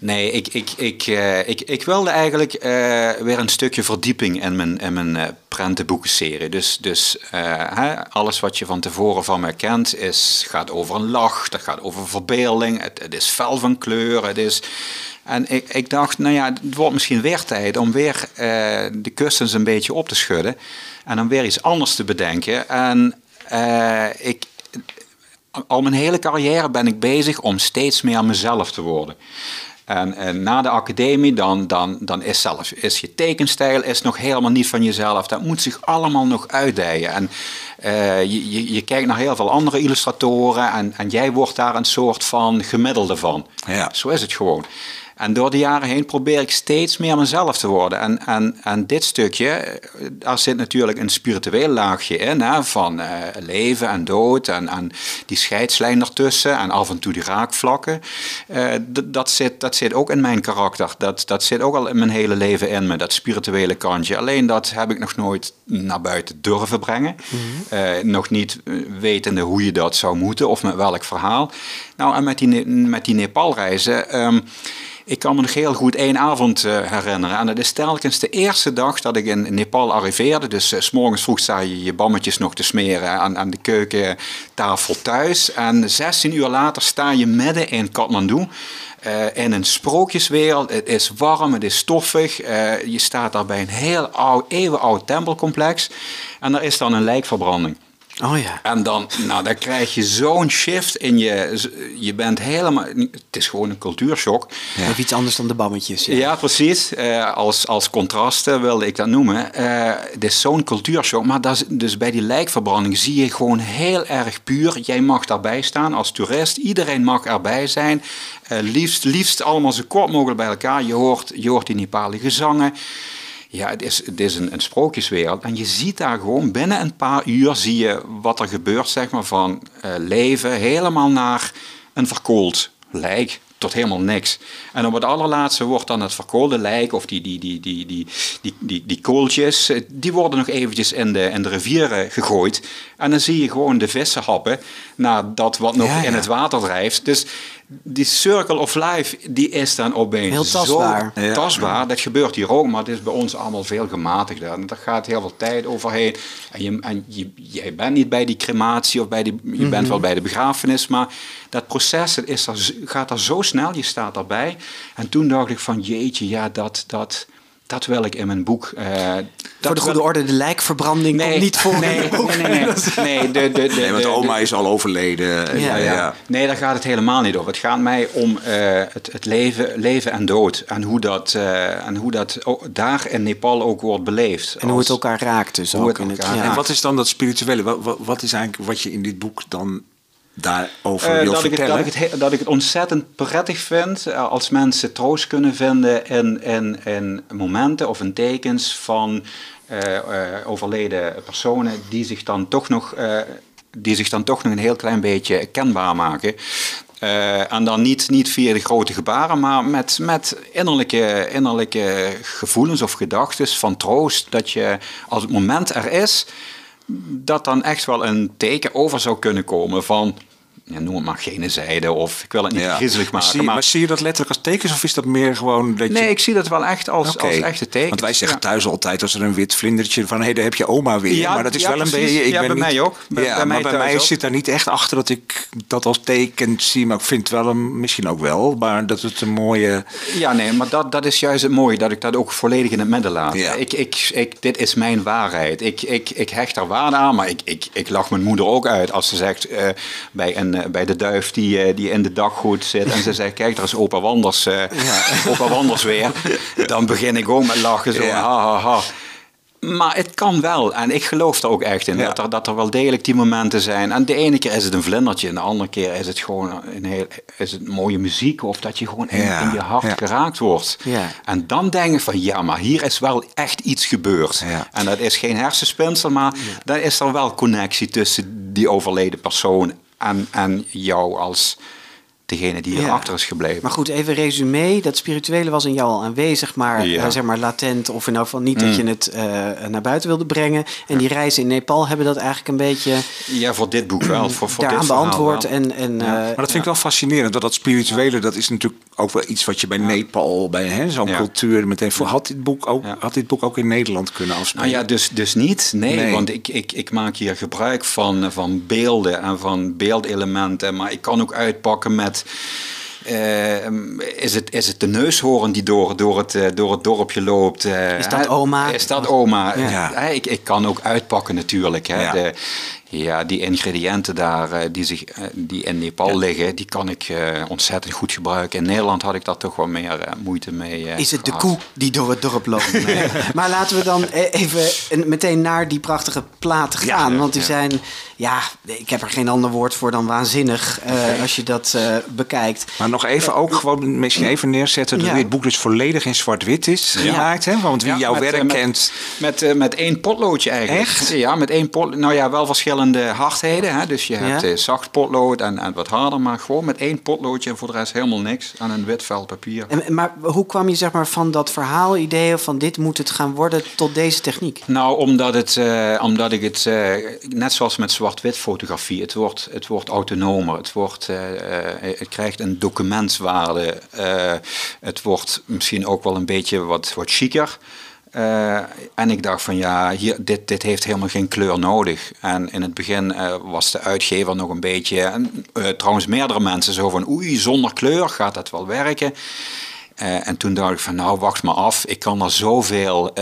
Nee, ik, ik, ik, eh, ik, ik wilde eigenlijk eh, weer een stukje verdieping in mijn, in mijn eh, prentenboekenserie. Dus, dus hè, alles wat je van tevoren van mij kent is, gaat over een lach, dat gaat over verbeelding, het, is fel van kleur, het is... En ik, ik dacht, nou ja, het wordt misschien weer tijd om weer de kussens een beetje op te schudden. En dan weer iets anders te bedenken. En ik, al mijn hele carrière ben ik bezig om steeds meer mezelf te worden. En, en na de academie, dan, dan, dan is zelf is je tekenstijl is nog helemaal niet van jezelf. Dat moet zich allemaal nog uitdijen. En uh, je, je, je, kijkt naar heel veel andere illustratoren en, en jij wordt daar een soort van gemiddelde van. Ja. Zo is het gewoon. En door de jaren heen probeer ik steeds meer mezelf te worden. En, en, en dit stukje, daar zit natuurlijk een spiritueel laagje in, hè, van uh, leven en dood en, en die scheidslijn ertussen en af en toe die raakvlakken. Uh, dat, zit, dat zit ook in mijn karakter. Dat, dat zit ook al in mijn hele leven in me, dat spirituele kantje. Alleen dat heb ik nog nooit naar buiten durven brengen. Mm -hmm. uh, nog niet wetende hoe je dat zou moeten of met welk verhaal. Nou, en met die, met die Nepalreizen. Um, ik kan me nog heel goed één avond uh, herinneren. En dat is telkens de eerste dag dat ik in Nepal arriveerde. Dus uh, s morgens vroeg sta je je bammetjes nog te smeren aan, aan de keukentafel thuis. En 16 uur later sta je midden in Kathmandu. Uh, in een sprookjeswereld. Het is warm, het is stoffig. je staat daar bij een heel oud, eeuwenoud tempelcomplex. En er is dan een lijkverbranding. Oh ja. En dan, nou, dan krijg je zo'n shift in je. Je bent helemaal. Het is gewoon een cultuurshock. Ja. Even iets anders dan de bammetjes. Ja, ja precies. Uh, als, als contrasten wilde ik dat noemen. Uh, het is zo'n cultuurshock. Maar dat is, dus bij die lijkverbranding zie je gewoon heel erg puur. Jij mag daarbij staan als toerist. Iedereen mag erbij zijn. Uh, liefst, liefst allemaal zo kort mogelijk bij elkaar. Je hoort, je hoort die Nepali zangen. Ja, het is, is een, een sprookjeswereld. En je ziet daar gewoon binnen een paar uur zie je wat er gebeurt, zeg maar, van uh, leven helemaal naar een verkoold lijk tot helemaal niks. En op het allerlaatste wordt dan het verkoolde lijk of die, die, die, die, die, die, die, die kooltjes, die worden nog eventjes in de, in de rivieren gegooid. En dan zie je gewoon de vissen happen naar dat wat nog ja, ja. in het water drijft. Dus die circle of life, die is dan opeens heel tastbaar. zo tastbaar. Dat gebeurt hier ook, maar het is bij ons allemaal veel gematigder. En daar gaat heel veel tijd overheen. En, je, en je, jij bent niet bij die crematie of bij die, je bent Mhm. wel bij de begrafenis, maar dat proces is er, gaat er zo snel, je staat erbij. En toen dacht ik van jeetje, ja, dat, dat, dat wil ik in mijn boek. Uh, voor de goede orde, de lijkverbranding nee, komt niet voor nee, in het boek. Nee, nee, nee. nee, de, de, de, nee want de, oma de, is al overleden. Ja, ja. ja, Nee, daar gaat het helemaal niet over. Het gaat mij om uh, het, het leven, leven en dood. En hoe dat, uh, en hoe dat daar in Nepal ook wordt beleefd. En hoe het elkaar raakt dus hoe ook. Het in elkaar het. En wat is dan dat spirituele? Wat, wat, wat is eigenlijk wat je in dit boek dan daarover uh, wil dat vertellen? Ik het, dat, ik het, dat ik het ontzettend prettig vind uh, als mensen troost kunnen vinden in, in, in momenten of in tekens van uh, overleden personen die zich dan toch nog, die zich dan toch nog een heel klein beetje kenbaar maken. Uh, en dan niet, niet via de grote gebaren, maar met, met innerlijke, innerlijke gevoelens of gedachten van troost. Dat je als het moment er is, dat dan echt wel een teken over zou kunnen komen van ja, noem het maar gene zijde of ik wil het niet ja. griezelig maken. Maar zie, maar, maar zie je dat letterlijk als tekens of is dat meer gewoon dat nee, je... ik zie dat wel echt als, okay. als echte tekens. Want wij zeggen ja. thuis altijd als er een wit vlindertje van hé, hey, daar heb je oma weer. Ja, maar dat is ja, wel precies. een beetje... Ik ja, ben bij niet, mij ook. Bij, ja, bij maar mij bij mij ook. zit daar niet echt achter dat ik dat als teken zie. Maar ik vind wel een, misschien ook wel, maar dat het een mooie... Ja, nee, maar dat, dat is juist het mooie, dat ik dat ook volledig in het midden laat. Ja. Ik, ik, ik, dit is mijn waarheid. Ik, ik, ik hecht er waarde aan, maar ik, ik, ik lach mijn moeder ook uit als ze zegt uh, bij, een, uh, bij de duif die, uh, die in de daggoed zit en ze zegt, kijk, daar is opa Wanders, ja. opa Wanders weer. Dan begin ik ook met lachen, zo, Ja. ha, ha, ha. Maar het kan wel. En ik geloof er ook echt in. Ja. Dat, er, dat er wel degelijk die momenten zijn. En de ene keer is het een vlindertje. En de andere keer is het gewoon een heel, is het mooie muziek. Of dat je gewoon in, Ja. in je hart Ja. geraakt wordt. Ja. En dan denk je van ja, maar hier is wel echt iets gebeurd. En dat is geen hersenspinsel. Maar dan is er wel connectie tussen die overleden persoon. En, en jou als degene die Ja. hierachter is gebleven. Maar goed, even resume. Dat spirituele was in jou al aanwezig, maar Ja. eh, zeg maar latent. Of in elk geval niet dat je het eh, naar buiten wilde brengen. En die reizen in Nepal hebben dat eigenlijk een beetje ja, voor dit boek wel. Voor, voor daaraan dit beantwoord. wel. En, en, Ja. eh, Maar dat vind ik wel fascinerend. Dat dat spirituele, dat is natuurlijk ook wel iets wat je bij Nepal, bij hè, zo'n Ja. cultuur meteen... Voor, had, dit boek ook, Ja. had dit boek ook in Nederland kunnen afspelen? Nou ja, dus, dus niet. Nee, Nee. want ik, ik, ik maak hier gebruik van, van beelden en van beeldelementen. Maar ik kan ook uitpakken met... eh, is, het, is het de neushoorn die door, door, het, eh, door het dorpje loopt? eh, Is dat oma? Is dat oma? Ja. Ik, ik kan ook uitpakken natuurlijk. Hè? Ja. De, Ja, die ingrediënten daar eh, die, zich, eh, die in Nepal liggen, die kan ik eh, ontzettend goed gebruiken. In Nederland had ik daar toch wel meer eh, moeite mee. Is het de koe die door het dorp loopt? maar laten we dan even en meteen naar die prachtige platen gaan. want die ja. zijn, ja, ik heb er geen ander woord voor dan waanzinnig eh, als je dat eh, bekijkt. Maar nog even ook gewoon misschien even neerzetten dat Ja. dit boek dus volledig in zwart-wit is gemaakt. Hè? Want wie Ja, jouw met, werk met- kent. Met, eh, met één potloodje eigenlijk. Echt? Ja, met één pot. Nou ja, wel verschillende hardheden. Hè? Dus je hebt Ja. eh, zacht potlood en, en wat harder, maar gewoon met één potloodje en voor de rest helemaal niks aan een wit vel papier. En, maar hoe kwam je zeg maar van dat verhaalidee van dit moet het gaan worden tot deze techniek? Nou, omdat, het, eh, omdat ik het, eh, net zoals met zwart-wit fotografie, het wordt, het wordt autonomer. Het, wordt, het krijgt een documentswaarde. het wordt misschien ook wel een beetje wat, wat chiquer. Eh, en ik dacht van ja, hier, dit, dit heeft helemaal geen kleur nodig. En in het begin eh, was de uitgever nog een beetje, en, eh, trouwens meerdere mensen zo van oei, zonder kleur gaat dat wel werken. En toen dacht ik van nou, wacht maar af. Ik kan er zoveel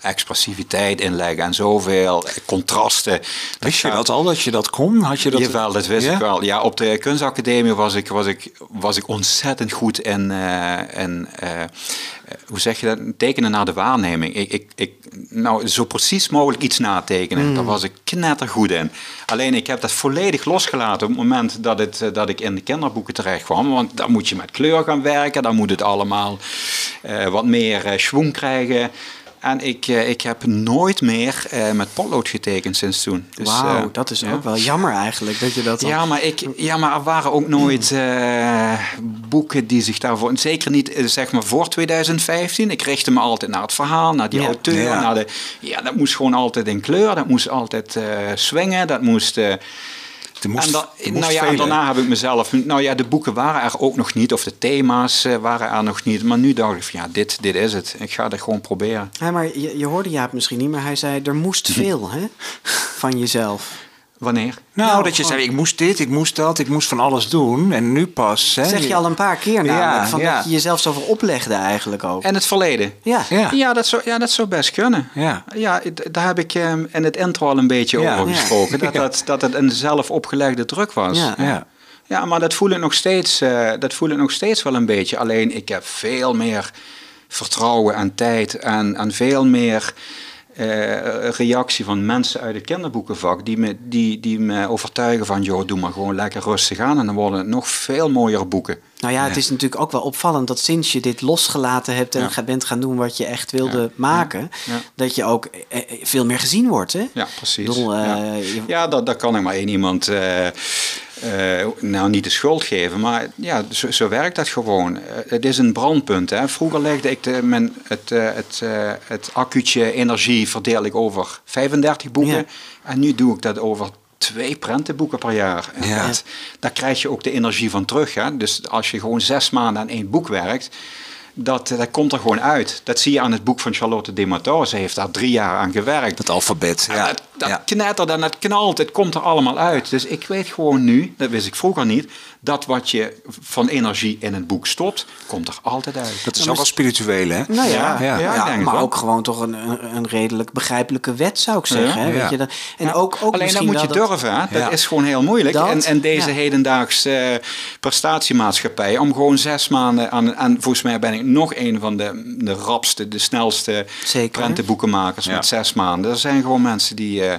expressiviteit in leggen en zoveel contrasten. Wist je dat al, dat je dat kon? Had je dat... Jawel, dat wist ik wel. Ja, op de kunstacademie was ik, was ik, was ik ontzettend goed in, in hoe zeg je dat, tekenen naar de waarneming. Ik, ik, ik, nou, zo precies mogelijk iets natekenen, daar was ik knettergoed in. Alleen ik heb dat volledig losgelaten op het moment dat, het, eh, dat ik in de kinderboeken terecht kwam. Want dan moet je met kleur gaan werken, dan moet het allemaal eh, wat meer eh schwung krijgen. En ik, eh, ik heb nooit meer eh, met potlood getekend sinds toen. Dus, Wauw, eh, dat is ja. ook wel jammer eigenlijk dat je dat dan... Ja, maar, ik, ja, maar er waren ook nooit boeken die zich daarvoor... Zeker niet zeg maar voor 2015. Ik richtte me altijd naar het verhaal, naar die Ja. auteur. Ja. Naar de, ja, dat moest gewoon altijd in kleur. Dat moest altijd eh swingen. Dat moest... moest, en, da- er moest nou ja, en daarna heb ik mezelf... Nou ja, de boeken waren er ook nog niet. Of de thema's eh, waren er nog niet. Maar nu dacht ik van ja, dit, dit is het. Ik ga het gewoon proberen. Ja, maar je, je hoorde Jaap misschien niet, maar hij zei er moest veel hè, van jezelf. Wanneer? Nou, Nou, dat je gewoon- zei, ik moest dit, ik moest dat, ik moest van alles doen. En nu pas... Hè, Dat zeg je al een paar keer namelijk, Ja, van ja. dat je jezelf zoveel oplegde eigenlijk ook. En het verleden. ja. Ja. Ja, dat zou, ja, dat zou best kunnen. Ja. Ja, daar heb ik ehm, in het intro al een beetje Ja. over gesproken. Dat, Ja. dat, dat het een zelf opgelegde druk was. Ja. Ja. Ja, maar dat voel ik nog steeds, eh, dat voel ik nog steeds wel een beetje. Alleen ik heb veel meer vertrouwen en tijd en, en veel meer eh, reactie van mensen uit het kinderboekenvak die me, die, die me overtuigen van, joh, doe maar gewoon lekker rustig aan en dan worden het nog veel mooiere boeken. Nou ja, het is natuurlijk ook wel opvallend dat sinds je dit losgelaten hebt en Ja. bent gaan doen wat je echt wilde Ja. maken, Ja. dat je ook eh, eh, veel meer gezien wordt. Hè? Ja, precies. Bedoel, ja, je- ja dat, dat kan ik maar één iemand eh, eh, nou niet de schuld geven, maar ja, zo, zo werkt dat gewoon. Eh, het is een brandpunt. Hè. Vroeger legde ik de, mijn, het, eh, het, het accu'tje energie verdeel ik over 35 boeken Ja. en nu doe ik dat over twee prentenboeken per jaar. Ja. dat, daar krijg je ook de energie van terug. Hè. Dus als je gewoon zes maanden aan één boek werkt, dat, eh, dat komt er gewoon uit. Dat zie je aan het boek van Charlotte Dematteau. Ze heeft daar drie jaar aan gewerkt. Dat alfabet. Ja, dat dat ja. knettert en dat knalt, het komt er allemaal uit. Dus ik weet gewoon nu, dat wist ik vroeger niet, dat wat je van energie in een boek stopt, komt er altijd uit. Dat is ook wel spiritueel, hè? Nou ja, Ja, ja, ik denk het maar wel. ook gewoon toch een, een, een redelijk begrijpelijke wet zou ik zeggen. Ja. hè? Weet Ja. je, dat, en ook, ook Alleen dat misschien moet je durven, hè? dat Ja. is gewoon heel moeilijk. Dat, en, en deze ja. hedendaagse eh, prestatiemaatschappij, om gewoon zes maanden aan, en volgens mij ben ik nog een van de, de rapste, de snelste Zeker. prentenboekenmakers Ja. met zes maanden. Er zijn gewoon mensen die, eh,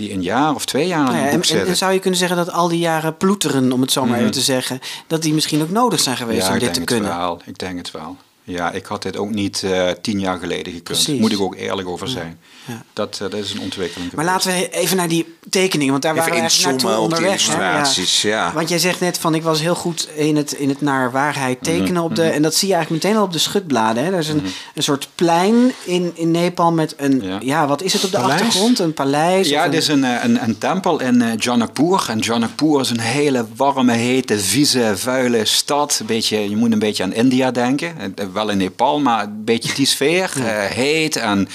die een jaar of twee jaar aan Nou ja, en, boek en- zitten. en zou je kunnen zeggen dat al die jaren ploeteren, om het zo maar even te zeggen, dat die misschien ook nodig zijn geweest om Mhm. dit te kunnen? wel. Ik denk het wel. Ja, ik had dit ook niet eh, tien jaar geleden gekund. Precies. Moet ik ook eerlijk over zijn. Ja. Dat, eh, dat is een ontwikkeling. Maar laten we even naar die tekeningen, want daar Even waren we inzoomen naartoe onderweg. illustraties, ja. Want jij zegt net van ik was heel goed in het, in het naar waarheid Mhm, tekenen. op de, En dat zie je eigenlijk meteen al op de schutbladen. Hè? Er is een, een soort plein in, in Nepal met een, ja. Ja. wat is het op de Paleis? achtergrond? Een paleis? Ja, het is een, eh, een, een tempel in eh, Janakpur. En Janakpur is een hele warme, hete, vieze, vuile stad. Een beetje, je moet een beetje aan India denken. Wel in Nepal, maar een beetje die sfeer. heet en...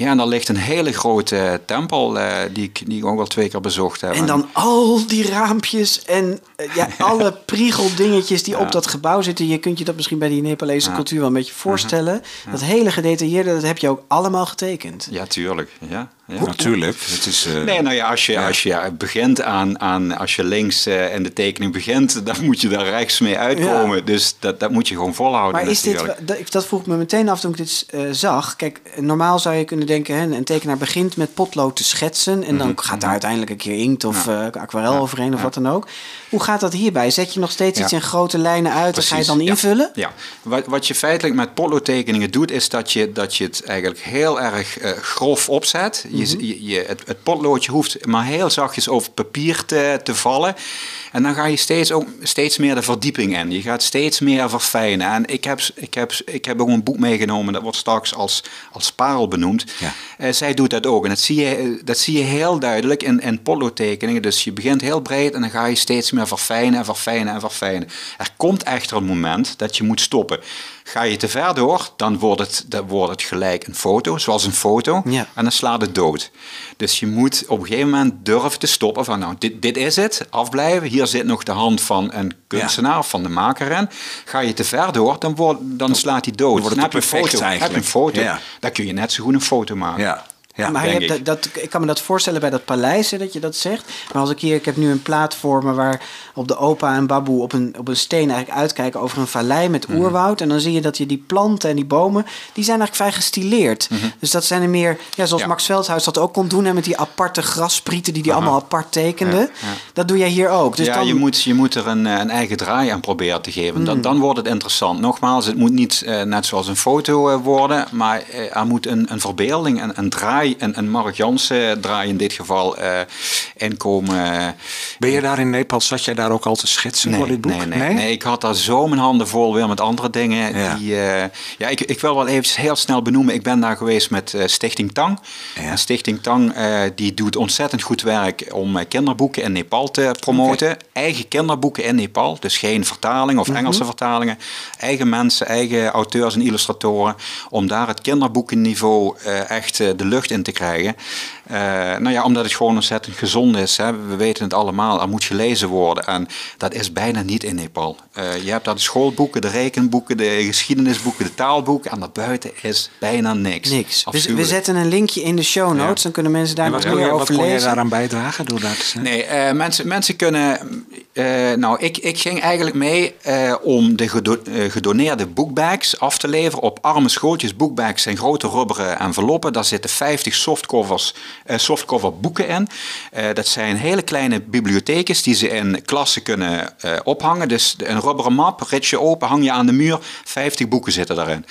Ja, en daar ligt een hele grote tempel eh, die, ik, die ik ook al twee keer bezocht heb. En dan al die raampjes en eh, ja, alle priegeldingetjes die op dat gebouw zitten. Je kunt je dat misschien bij die Nepalese cultuur wel een beetje voorstellen. Dat hele gedetailleerde, dat heb je ook allemaal getekend. Ja, tuurlijk. Ja, Ja. Natuurlijk. Het is, eh, Nee, nou ja, als je, Ja. als je begint aan, aan als je links eh, in de tekening begint, dan moet je daar rechts mee uitkomen. Dus dat, dat moet je gewoon volhouden. Maar is dit, natuurlijk. dat, ik- dat vroeg me meteen af toen ik dit eh, zag. Kijk, normaal zou je kunnen denken, hè, een tekenaar begint met potlood te schetsen. En dan Mhm, gaat daar uiteindelijk een keer inkt of eh, aquarel overheen of ja. wat dan ook. Hoe gaat dat hierbij? Zet je nog steeds Ja. iets in grote lijnen uit en ga je dan invullen? Ja, wat, wat je feitelijk met potloodtekeningen doet, is dat je, dat je het eigenlijk heel erg eh, grof opzet. je, Mhm. je, je- het, het potloodje hoeft maar heel zachtjes over papier te, te vallen. En dan ga je steeds, ook, steeds meer de verdieping in. Je gaat steeds meer verfijnen. En ik heb, ik heb, ik heb ook een boek meegenomen, dat wordt straks als, als parel benoemd. Ja. Eh, zij doet dat ook. En dat zie je, dat zie je heel duidelijk in, in potloodtekeningen. Dus je begint heel breed en dan ga je steeds meer verfijnen en verfijnen en verfijnen. Er komt echter een moment dat je moet stoppen. Ga je te ver door, dan wordt het, dan wordt het gelijk een foto, zoals een foto. Ja. En dan slaat het dood. Dus je moet op een gegeven moment durven te stoppen van nou, dit, dit is het, afblijven. Hier zit nog de hand van een kunstenaar van de maker in. Ga je te ver door, dan, wordt, dan slaat hij dood. Dan wordt het heb je perfect foto, heb je een foto, Ja. dan kun je net zo goed een foto maken. ja. Ja. maar je hebt dat, dat, ik kan me dat voorstellen bij dat paleis, hè, dat je dat zegt. Maar als ik hier, ik heb nu een plaat voor me waar op de opa en baboe op een, op een steen eigenlijk uitkijken over een vallei met Mhm. oerwoud. En dan zie je dat je die planten en die bomen, die zijn eigenlijk vrij gestileerd. Dus dat zijn er meer, ja, zoals Mhm. Ja. Max Veldhuis dat ook kon doen, hè, met die aparte grassprieten die die allemaal apart tekende. Ja. Dat doe jij hier ook. Dus ja, dan, je, moet, je moet er een, eh, een eigen draai aan proberen te geven. Hmm. Dan, dan wordt het interessant. Nogmaals, het moet niet eh, net zoals een foto eh, worden, maar er moet een, een verbeelding, een, een draai, een, een Mark Jansen draai in dit geval eh inkomen. Ben je daar in Nepal, zat jij daar ook al te schetsen voor dit boek? Nee, nee, nee, ik had daar zo mijn handen vol weer met andere dingen. Ja. Die, eh, ja, ik, ik wil wel even heel snel benoemen. Ik ben daar geweest met eh, Stichting Tang. Ja. En Stichting Tang eh, die doet ontzettend goed werk om eh, kinderboeken in Nepal te promoten. Eigen kinderboeken in Nepal. Dus geen vertaling of Engelse vertalingen. Eigen mensen, eigen auteurs en illustratoren. Om daar het kinderboekenniveau eh, echt eh, de lucht in te krijgen. Eh, nou ja, omdat het gewoon ontzettend gezond is. Hè. We weten het allemaal, er moet gelezen worden. En dat is bijna niet in Nepal. Eh, je hebt daar de schoolboeken, de rekenboeken, de geschiedenisboeken, de taalboeken. En daarbuiten is bijna niks. niks. We zetten een linkje in de show notes, Ja. dan kunnen mensen daar En wat, meer je, wat over kon jij lezen. daaraan bijdragen door te zijn? Nee, eh, mensen, mensen kunnen. eh, nou, ik, ik ging eigenlijk mee eh, om de gedo- gedoneerde bookbags af te leveren op arme schooltjes. Bookbags zijn grote rubberen enveloppen. Daar zitten 50 softcovers, eh, softcover boeken in. Eh, dat zijn hele kleine bibliothekjes die ze in klassen kunnen eh, ophangen. Dus een rubberen map, rit je open, hang je aan de muur. 50 boeken zitten daarin.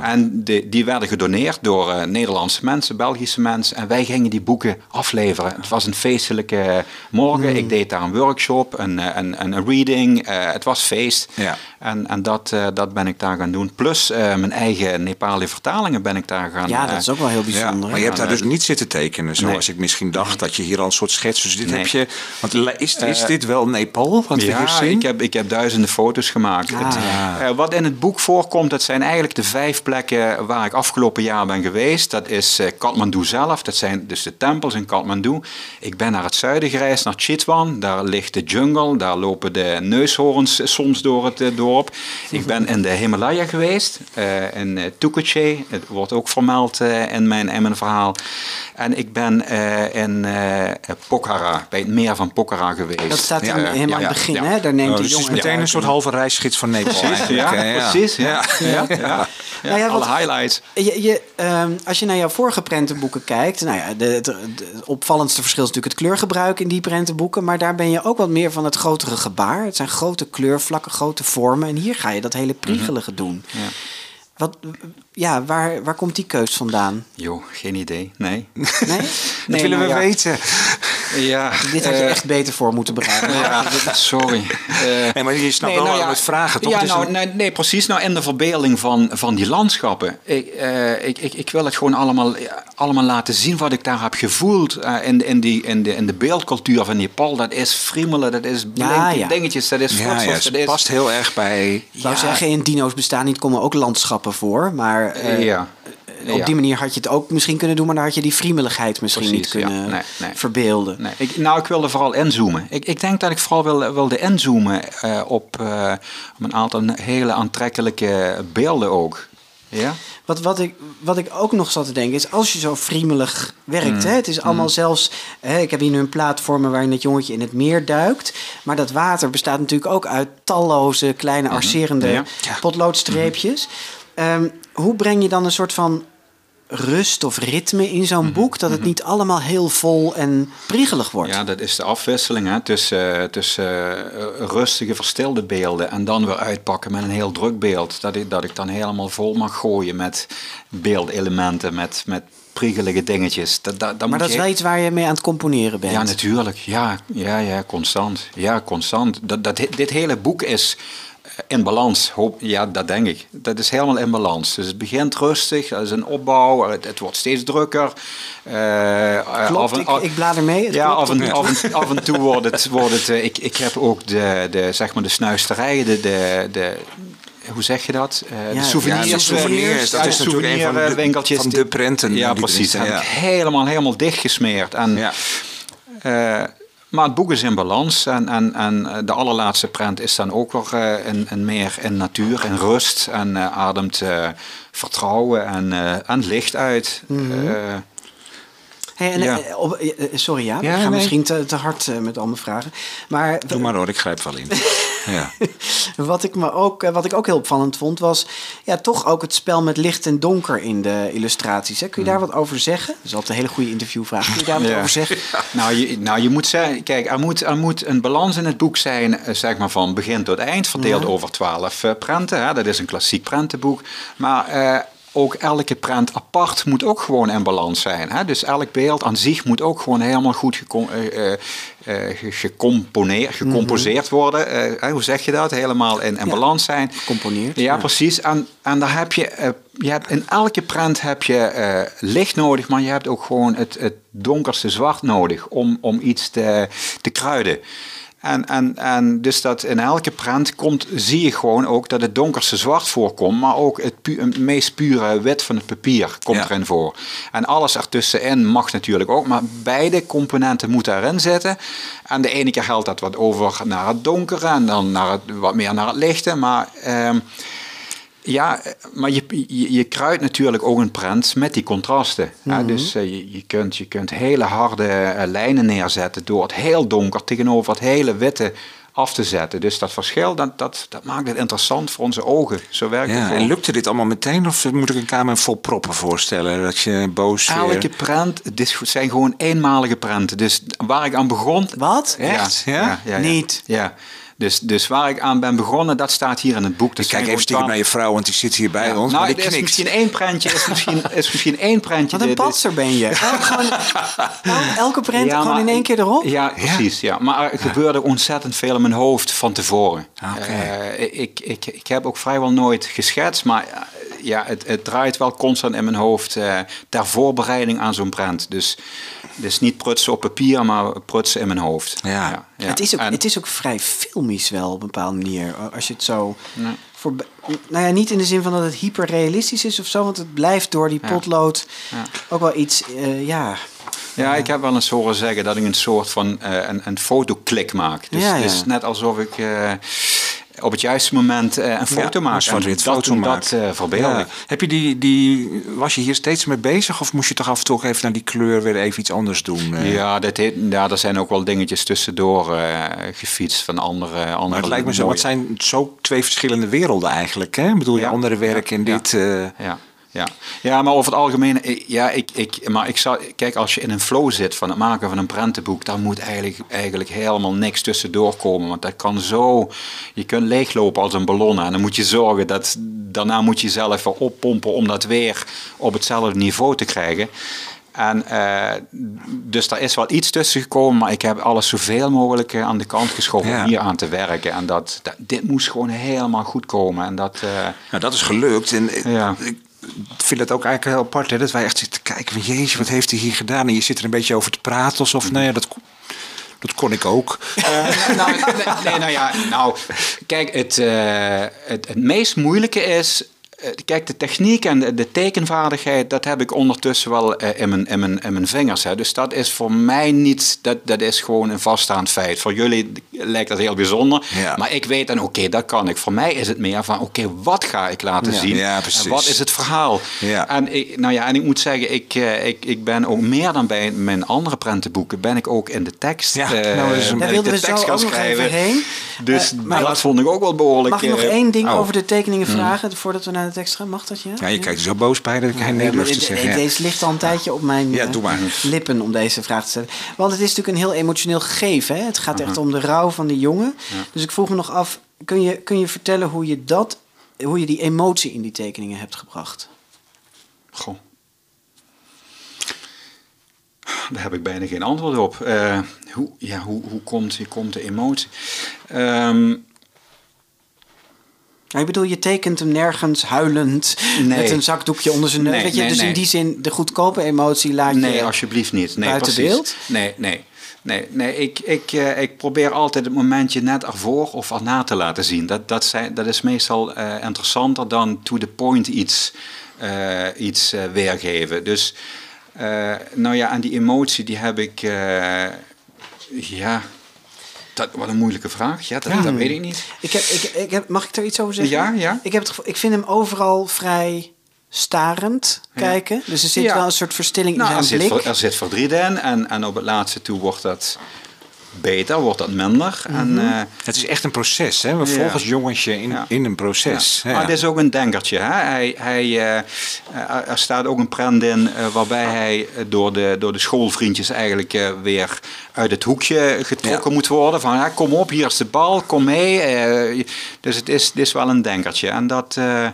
En de, die werden gedoneerd door Nederlandse mensen, Belgische mensen. En wij gingen die boeken afleveren. Het was een feestelijke morgen. Ik deed daar een workshop, een, een, een, een reading. Het was feest. Ja. En, en dat, dat ben ik daar gaan doen. Plus mijn eigen Nepali vertalingen ben ik daar gaan Ja, dat is ook wel heel Ja, bijzonder. je hebt daar dus niet zitten tekenen, zoals ik misschien dacht dat je hier al een soort schets. Dus dit Nee. heb je. Want is, is dit wel Nepal? Hier Ja, ik heb, ik heb duizenden foto's gemaakt. Ah. Het, eh, wat in het boek voorkomt, dat zijn eigenlijk de vijf plekken waar ik afgelopen jaar ben geweest. Dat is eh, Kathmandu zelf, dat zijn dus de tempels in Kathmandu. Ik ben naar het zuiden gereisd, naar Chitwan. Daar ligt de jungle, daar lopen de neushoorns soms door het eh, dorp. Ik ben in de Himalaya geweest, eh, in Tukuche. Het wordt ook vermeld eh, in, mijn, in mijn verhaal. En ik ben eh, in eh, Pokhara, bij het meer van Pokhara geweest. Dat staat Ja, in, helemaal ja, aan het begin, ja. hè? Daar neemt Oh, de dus het is jongen meteen een soort halve reisgids van Nepal. Precies, eigenlijk, ja, precies. Ja, ja. ja, ja. Nou ja, wat- alle highlights. Je, je, ehm, als je naar jouw vorige prentenboeken kijkt, nou ja, de, het opvallendste verschil is natuurlijk het kleurgebruik in die prentenboeken, maar daar ben je ook wat meer van het grotere gebaar. Het zijn grote kleurvlakken, grote vormen en hier ga je dat hele priegelige doen. Mhm. Ja. Wat, ja, waar, waar komt die keus vandaan? Jo, geen idee. Nee. Nee? Dat willen we nou ja. weten. Ja, Dit had je eh, echt beter voor moeten bereiden. Ja, sorry. Eh, Nee, maar je snapt wel nou vragen, toch? Ja, nou, een- nee, nee, precies. Nou, in de verbeelding van, van die landschappen. Ik, eh, ik, ik, ik wil het gewoon allemaal, ja, allemaal laten zien wat ik daar heb gevoeld. eh, in, in, die, in, de, in de beeldcultuur van Nepal. Dat is friemelen, dat is blinken ja. dingetjes, dat is Ja, ja, dat het is... past heel erg bij. Ik wou zeggen, in dino's bestaan niet, komen ook landschappen voor. Maar eh, ja. op die manier had je het ook misschien kunnen doen, maar dan had je die friemeligheid misschien Precies, niet ja. kunnen Nee, nee. verbeelden. Nee, ik, nou, ik wilde vooral inzoomen. Ik, ik denk dat ik vooral wilde, wilde inzoomen eh, op, eh, op een aantal hele aantrekkelijke beelden ook. Ja. Wat, wat, ik, wat ik ook nog zat te denken is, als je zo friemelig werkt, hè, het is allemaal zelfs, hè, ik heb hier nu een plaat voor me waarin het jongetje in het meer duikt, maar dat water bestaat natuurlijk ook uit talloze kleine arcerende Ja. potloodstreepjes. Ehm, hoe breng je dan een soort van rust of ritme in zo'n boek, dat het niet allemaal heel vol en priegelig wordt? Ja, dat is de afwisseling hè, tussen, tussen eh, rustige, verstilde beelden en dan weer uitpakken met een heel druk beeld. Dat ik, dat ik dan helemaal vol mag gooien met beeldelementen, met, met priegelige dingetjes. Dat, dat, dat maar dat is je- wel iets waar je mee aan het componeren bent. Ja, natuurlijk. Ja, ja, ja, constant. Ja, constant. Dat, dat, dit hele boek is eh, in balans. Hoop, ja, dat denk ik. Dat is helemaal in balans. Dus het begint rustig, dat is een opbouw, het, het wordt steeds drukker. Eh, eh, Klopt, af en- ik, af- ik blader mee. ja, af en, af, en, af en toe wordt het... Wordt het eh, ik, ik heb ook de, de, zeg maar de snuisterijen, de, de, de, hoe zeg je dat? Ja, de souvenirs. Ja, de souvenirs, dat ja, is natuurlijk een van de- souvenirwinkeltjes. van de prenten Ja, precies. staan, Helemaal, helemaal dichtgesmeerd. En, Ja. Maar het boek is in balans en, en, en eh, de allerlaatste prent is dan ook weer eh, in, in meer in natuur, in rust en eh, ademt vertrouwen en, en licht uit. Mhm. Hey, en, Ja. eh, op- eh, eh, sorry, ja, Ja, ik ga nee. misschien te, te hard met al mijn vragen. Maar Doe maar hoor, ik grijp wel in. ja. wat ik, me ook, wat ik ook heel opvallend vond, was ja, toch ook het spel met licht en donker in de illustraties. Hè? Kun je daar wat over zeggen? Dat is altijd een hele goede interviewvraag. Kun je daar wat Ja. over zeggen? Nou, je, nou, je moet zeggen, kijk, er moet, er moet een balans in het boek zijn, zeg maar van begin tot eind, verdeeld over twaalf eh, prenten. Hè? Dat is een klassiek prentenboek. Maar ook elke prent apart moet ook gewoon in balans zijn. Hè? Dus elk beeld aan zich moet ook gewoon helemaal goed gecom, eh, eh, eh, ge- gecomponeerd, gecomposeerd worden. Eh, hoe zeg je dat? Helemaal in, in Mhm. Ja, balans zijn. gecomponeerd, Ja, ja. precies. En, en daar heb je, eh, je hebt, in elke prent heb je eh, licht nodig, maar je hebt ook gewoon het, het donkerste zwart nodig om, om iets te, te kruiden. En, en, en dus dat in elke prent komt, zie je gewoon ook dat het donkerste zwart voorkomt, maar ook het, pu- het meest pure wit van het papier komt Ja. erin voor. En alles ertussenin mag natuurlijk ook, maar beide componenten moeten erin zitten. En de ene keer geldt dat wat over naar het donkere en dan naar het, wat meer naar het lichte, maar... ehm, ja, maar je, je, je kruidt natuurlijk ook een prent met die contrasten. Ja, dus eh, je, je, kunt, je kunt hele harde eh, lijnen neerzetten door het heel donker tegenover het hele witte af te zetten. Dus dat verschil, dat, dat, dat maakt het interessant voor onze ogen. Zo werkt het en lukte dit allemaal meteen of moet ik een kamer vol proppen voorstellen? Dat je boos weer... Elke prent, is- het zijn gewoon eenmalige prenten. Dus waar ik aan begon... Wat? Echt? Ja? Ja, ja, ja. Niet. Ja. Dus, dus waar ik aan ben begonnen, dat staat hier in het boek. Dat Ik kijk even stiekem naar je vrouw, want die zit hier bij Ja, ons. Nou, maar die er is misschien één prentje, is misschien, is misschien één prentje. Wat een patser ben je. Elk, gewoon, el- elke print Ja, gewoon maar- in één keer erop? Ja, precies. Ja. Maar er gebeurde ontzettend veel in mijn hoofd van tevoren. Eh, ik, ik, ik heb ook vrijwel nooit geschetst, maar eh, ja, het, het draait wel constant in mijn hoofd eh, ter voorbereiding aan zo'n prent. Dus, dus niet prutsen op papier, maar prutsen in mijn hoofd. Ja. ja. Het, is ook, En- het is ook vrij filmisch wel op een bepaalde manier. Als je het zo... Voor, nou ja, niet in de zin van dat het hyperrealistisch is of zo. Want het blijft door die potlood ook wel iets... eh, ja, Ja, ik heb wel eens horen zeggen dat ik een soort van eh, een, een fotoklik maak. Dus Ja, ja. het is net alsof ik eh, op het juiste moment eh, een foto Ja, maak. een zwart-wit En dat, foto maakt. Dat eh. Heb je die, die, was je hier steeds mee bezig of moest je toch af en toe even naar die kleur weer even iets anders doen? eh? Ja, dat heet, ja, er zijn ook wel dingetjes tussendoor gefietst van andere, andere Maar het lijkt me zo, het zijn zo twee verschillende werelden eigenlijk. Hè? Ik bedoel, je andere werk en Ja. dit... Ja, ja. ja, maar over het algemeen, ja, ik, ik, maar ik zou, kijk, als je in een flow zit van het maken van een prentenboek, dan moet eigenlijk, eigenlijk helemaal niks tussendoor komen. Want dat kan zo, je kunt leeglopen als een ballon en dan moet je zorgen dat, daarna moet je zelf weer oppompen om dat weer op hetzelfde niveau te krijgen. En eh, dus daar is wel iets tussen gekomen, maar ik heb alles zoveel mogelijk eh, aan de kant geschoven Ja. om hier aan te werken. En dat, dat, dit moest gewoon helemaal goed komen. En dat, Nou, dat is gelukt. En Ja. ik vind het ook eigenlijk heel apart hè, dat wij echt zitten te kijken van... Jezus, wat heeft hij hier gedaan? En je zit er een beetje over te praten alsof... Nou ja, dat, kon- dat kon ik ook. Eh, nou, nee, nou ja, nou, kijk, het, eh, het, het meest moeilijke is kijk, de techniek en de, de tekenvaardigheid, dat heb ik ondertussen wel eh, in, mijn, in, mijn, in mijn vingers. Hè. Dus dat is voor mij niet, dat, dat is gewoon een vaststaand feit. Voor jullie lijkt dat heel bijzonder. Ja. Maar ik weet dan, oké, dat kan ik. Voor mij is het meer van, oké, wat ga ik laten Ja. zien? Ja, en wat is het verhaal? Ja. En, ik, nou ja, en ik moet zeggen, ik, eh, ik, ik ben ook meer dan bij mijn andere prentenboeken, ben ik ook in de tekst. Ja, eh, nou, ben Daar ik wilden de we zo tekst gaan ook nog schrijven. even heen. Dus Eh, maar dat vond ik ook wel behoorlijk. Mag ik nog eh, één ding oh. over de tekeningen vragen voordat we naar gaan? Mag dat ja? Ja, je kijkt er zo boos bij dat ik geen nee durf te zeggen. Deze ligt al een tijdje op mijn eh, lippen om deze vraag te stellen. Want het is natuurlijk een heel emotioneel gegeven. Hè? Het gaat echt om de rouw van de jongen. Dus ik vroeg me nog af, kun je, kun je vertellen hoe je, dat, hoe je die emotie in die tekeningen hebt gebracht? Goh. Daar heb ik bijna geen antwoord op. Eh, hoe, ja, hoe, hoe komt, hoe komt de emotie? Ehm, ik bedoel, je tekent hem nergens huilend Nee. met een zakdoekje onder zijn neus. Nee, Weet je, nee, dus in nee. die zin, de goedkope emotie laat nee, je... alsjeblieft niet. Nee, buiten precies. beeld? Nee, nee. Nee, nee ik, ik, eh, ik probeer altijd het momentje net ervoor of erna te laten zien. Dat, dat, zijn, dat is meestal eh, interessanter dan to the point iets, eh, iets weergeven. Dus, nou ja, en die emotie die heb ik, ja, dat, wat een moeilijke vraag. Ja, dat, dat weet ik niet. Ik heb, ik, ik heb, mag ik er iets over zeggen? Ja, ja. Ik, heb het ik vind hem overal vrij starend kijken. Dus er zit Ja. wel een soort verstilling Nou, in er, zijn zit, blik. ver- er zit verdriet in en, en op het laatste toe wordt dat beter, wordt dat minder. En, Mhm. eh, Het is echt een proces, hè? We Ja. volgen het jongensje in, Ja. in een proces. Ja. Ja. Maar het is ook een denkertje. Hè? Hij, hij, eh, eh, er staat ook een prent in waarbij hij door de, door de schoolvriendjes eigenlijk weer uit het hoekje getrokken Ja. moet worden. Van ja, kom op, hier is de bal, kom mee. Eh, dus het is, het is wel een denkertje. En dat, eh,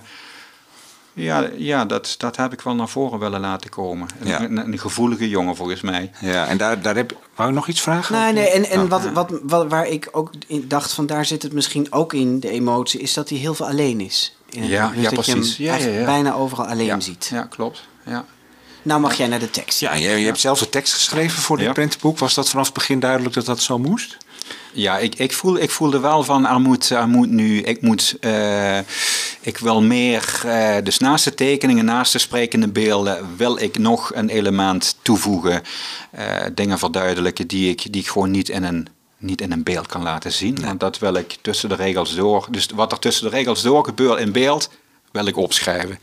ja, ja, dat, dat heb ik wel naar voren willen laten komen. Een, Ja. een, een gevoelige jongen volgens mij. Ja, en daar, daar heb Wou je nog iets vragen? Nee, nee, en, en Oh. wat, wat, wat, waar ik ook in dacht van daar zit het misschien ook in, de emotie, is dat hij heel veel alleen is. In Ja. Dus ja, dat je hem precies. Ja, ja, bijna overal alleen ja, ziet. Ja, klopt. Ja. Nou mag jij naar de tekst. Ja, je, je hebt zelf de tekst geschreven voor dit Ja. prentenboek. Was dat vanaf het begin duidelijk dat dat zo moest? Ja, ik, ik, voel, ik voelde wel van, er moet, er moet nu, ik moet, eh, ik wil meer, eh, dus naast de tekeningen, naast de sprekende beelden, wil ik nog een element toevoegen, eh, dingen verduidelijken die ik, die ik gewoon niet in een, niet in een beeld kan laten zien. Want dat wil ik tussen de regels door, dus wat er tussen de regels door gebeurt in beeld, wil ik opschrijven.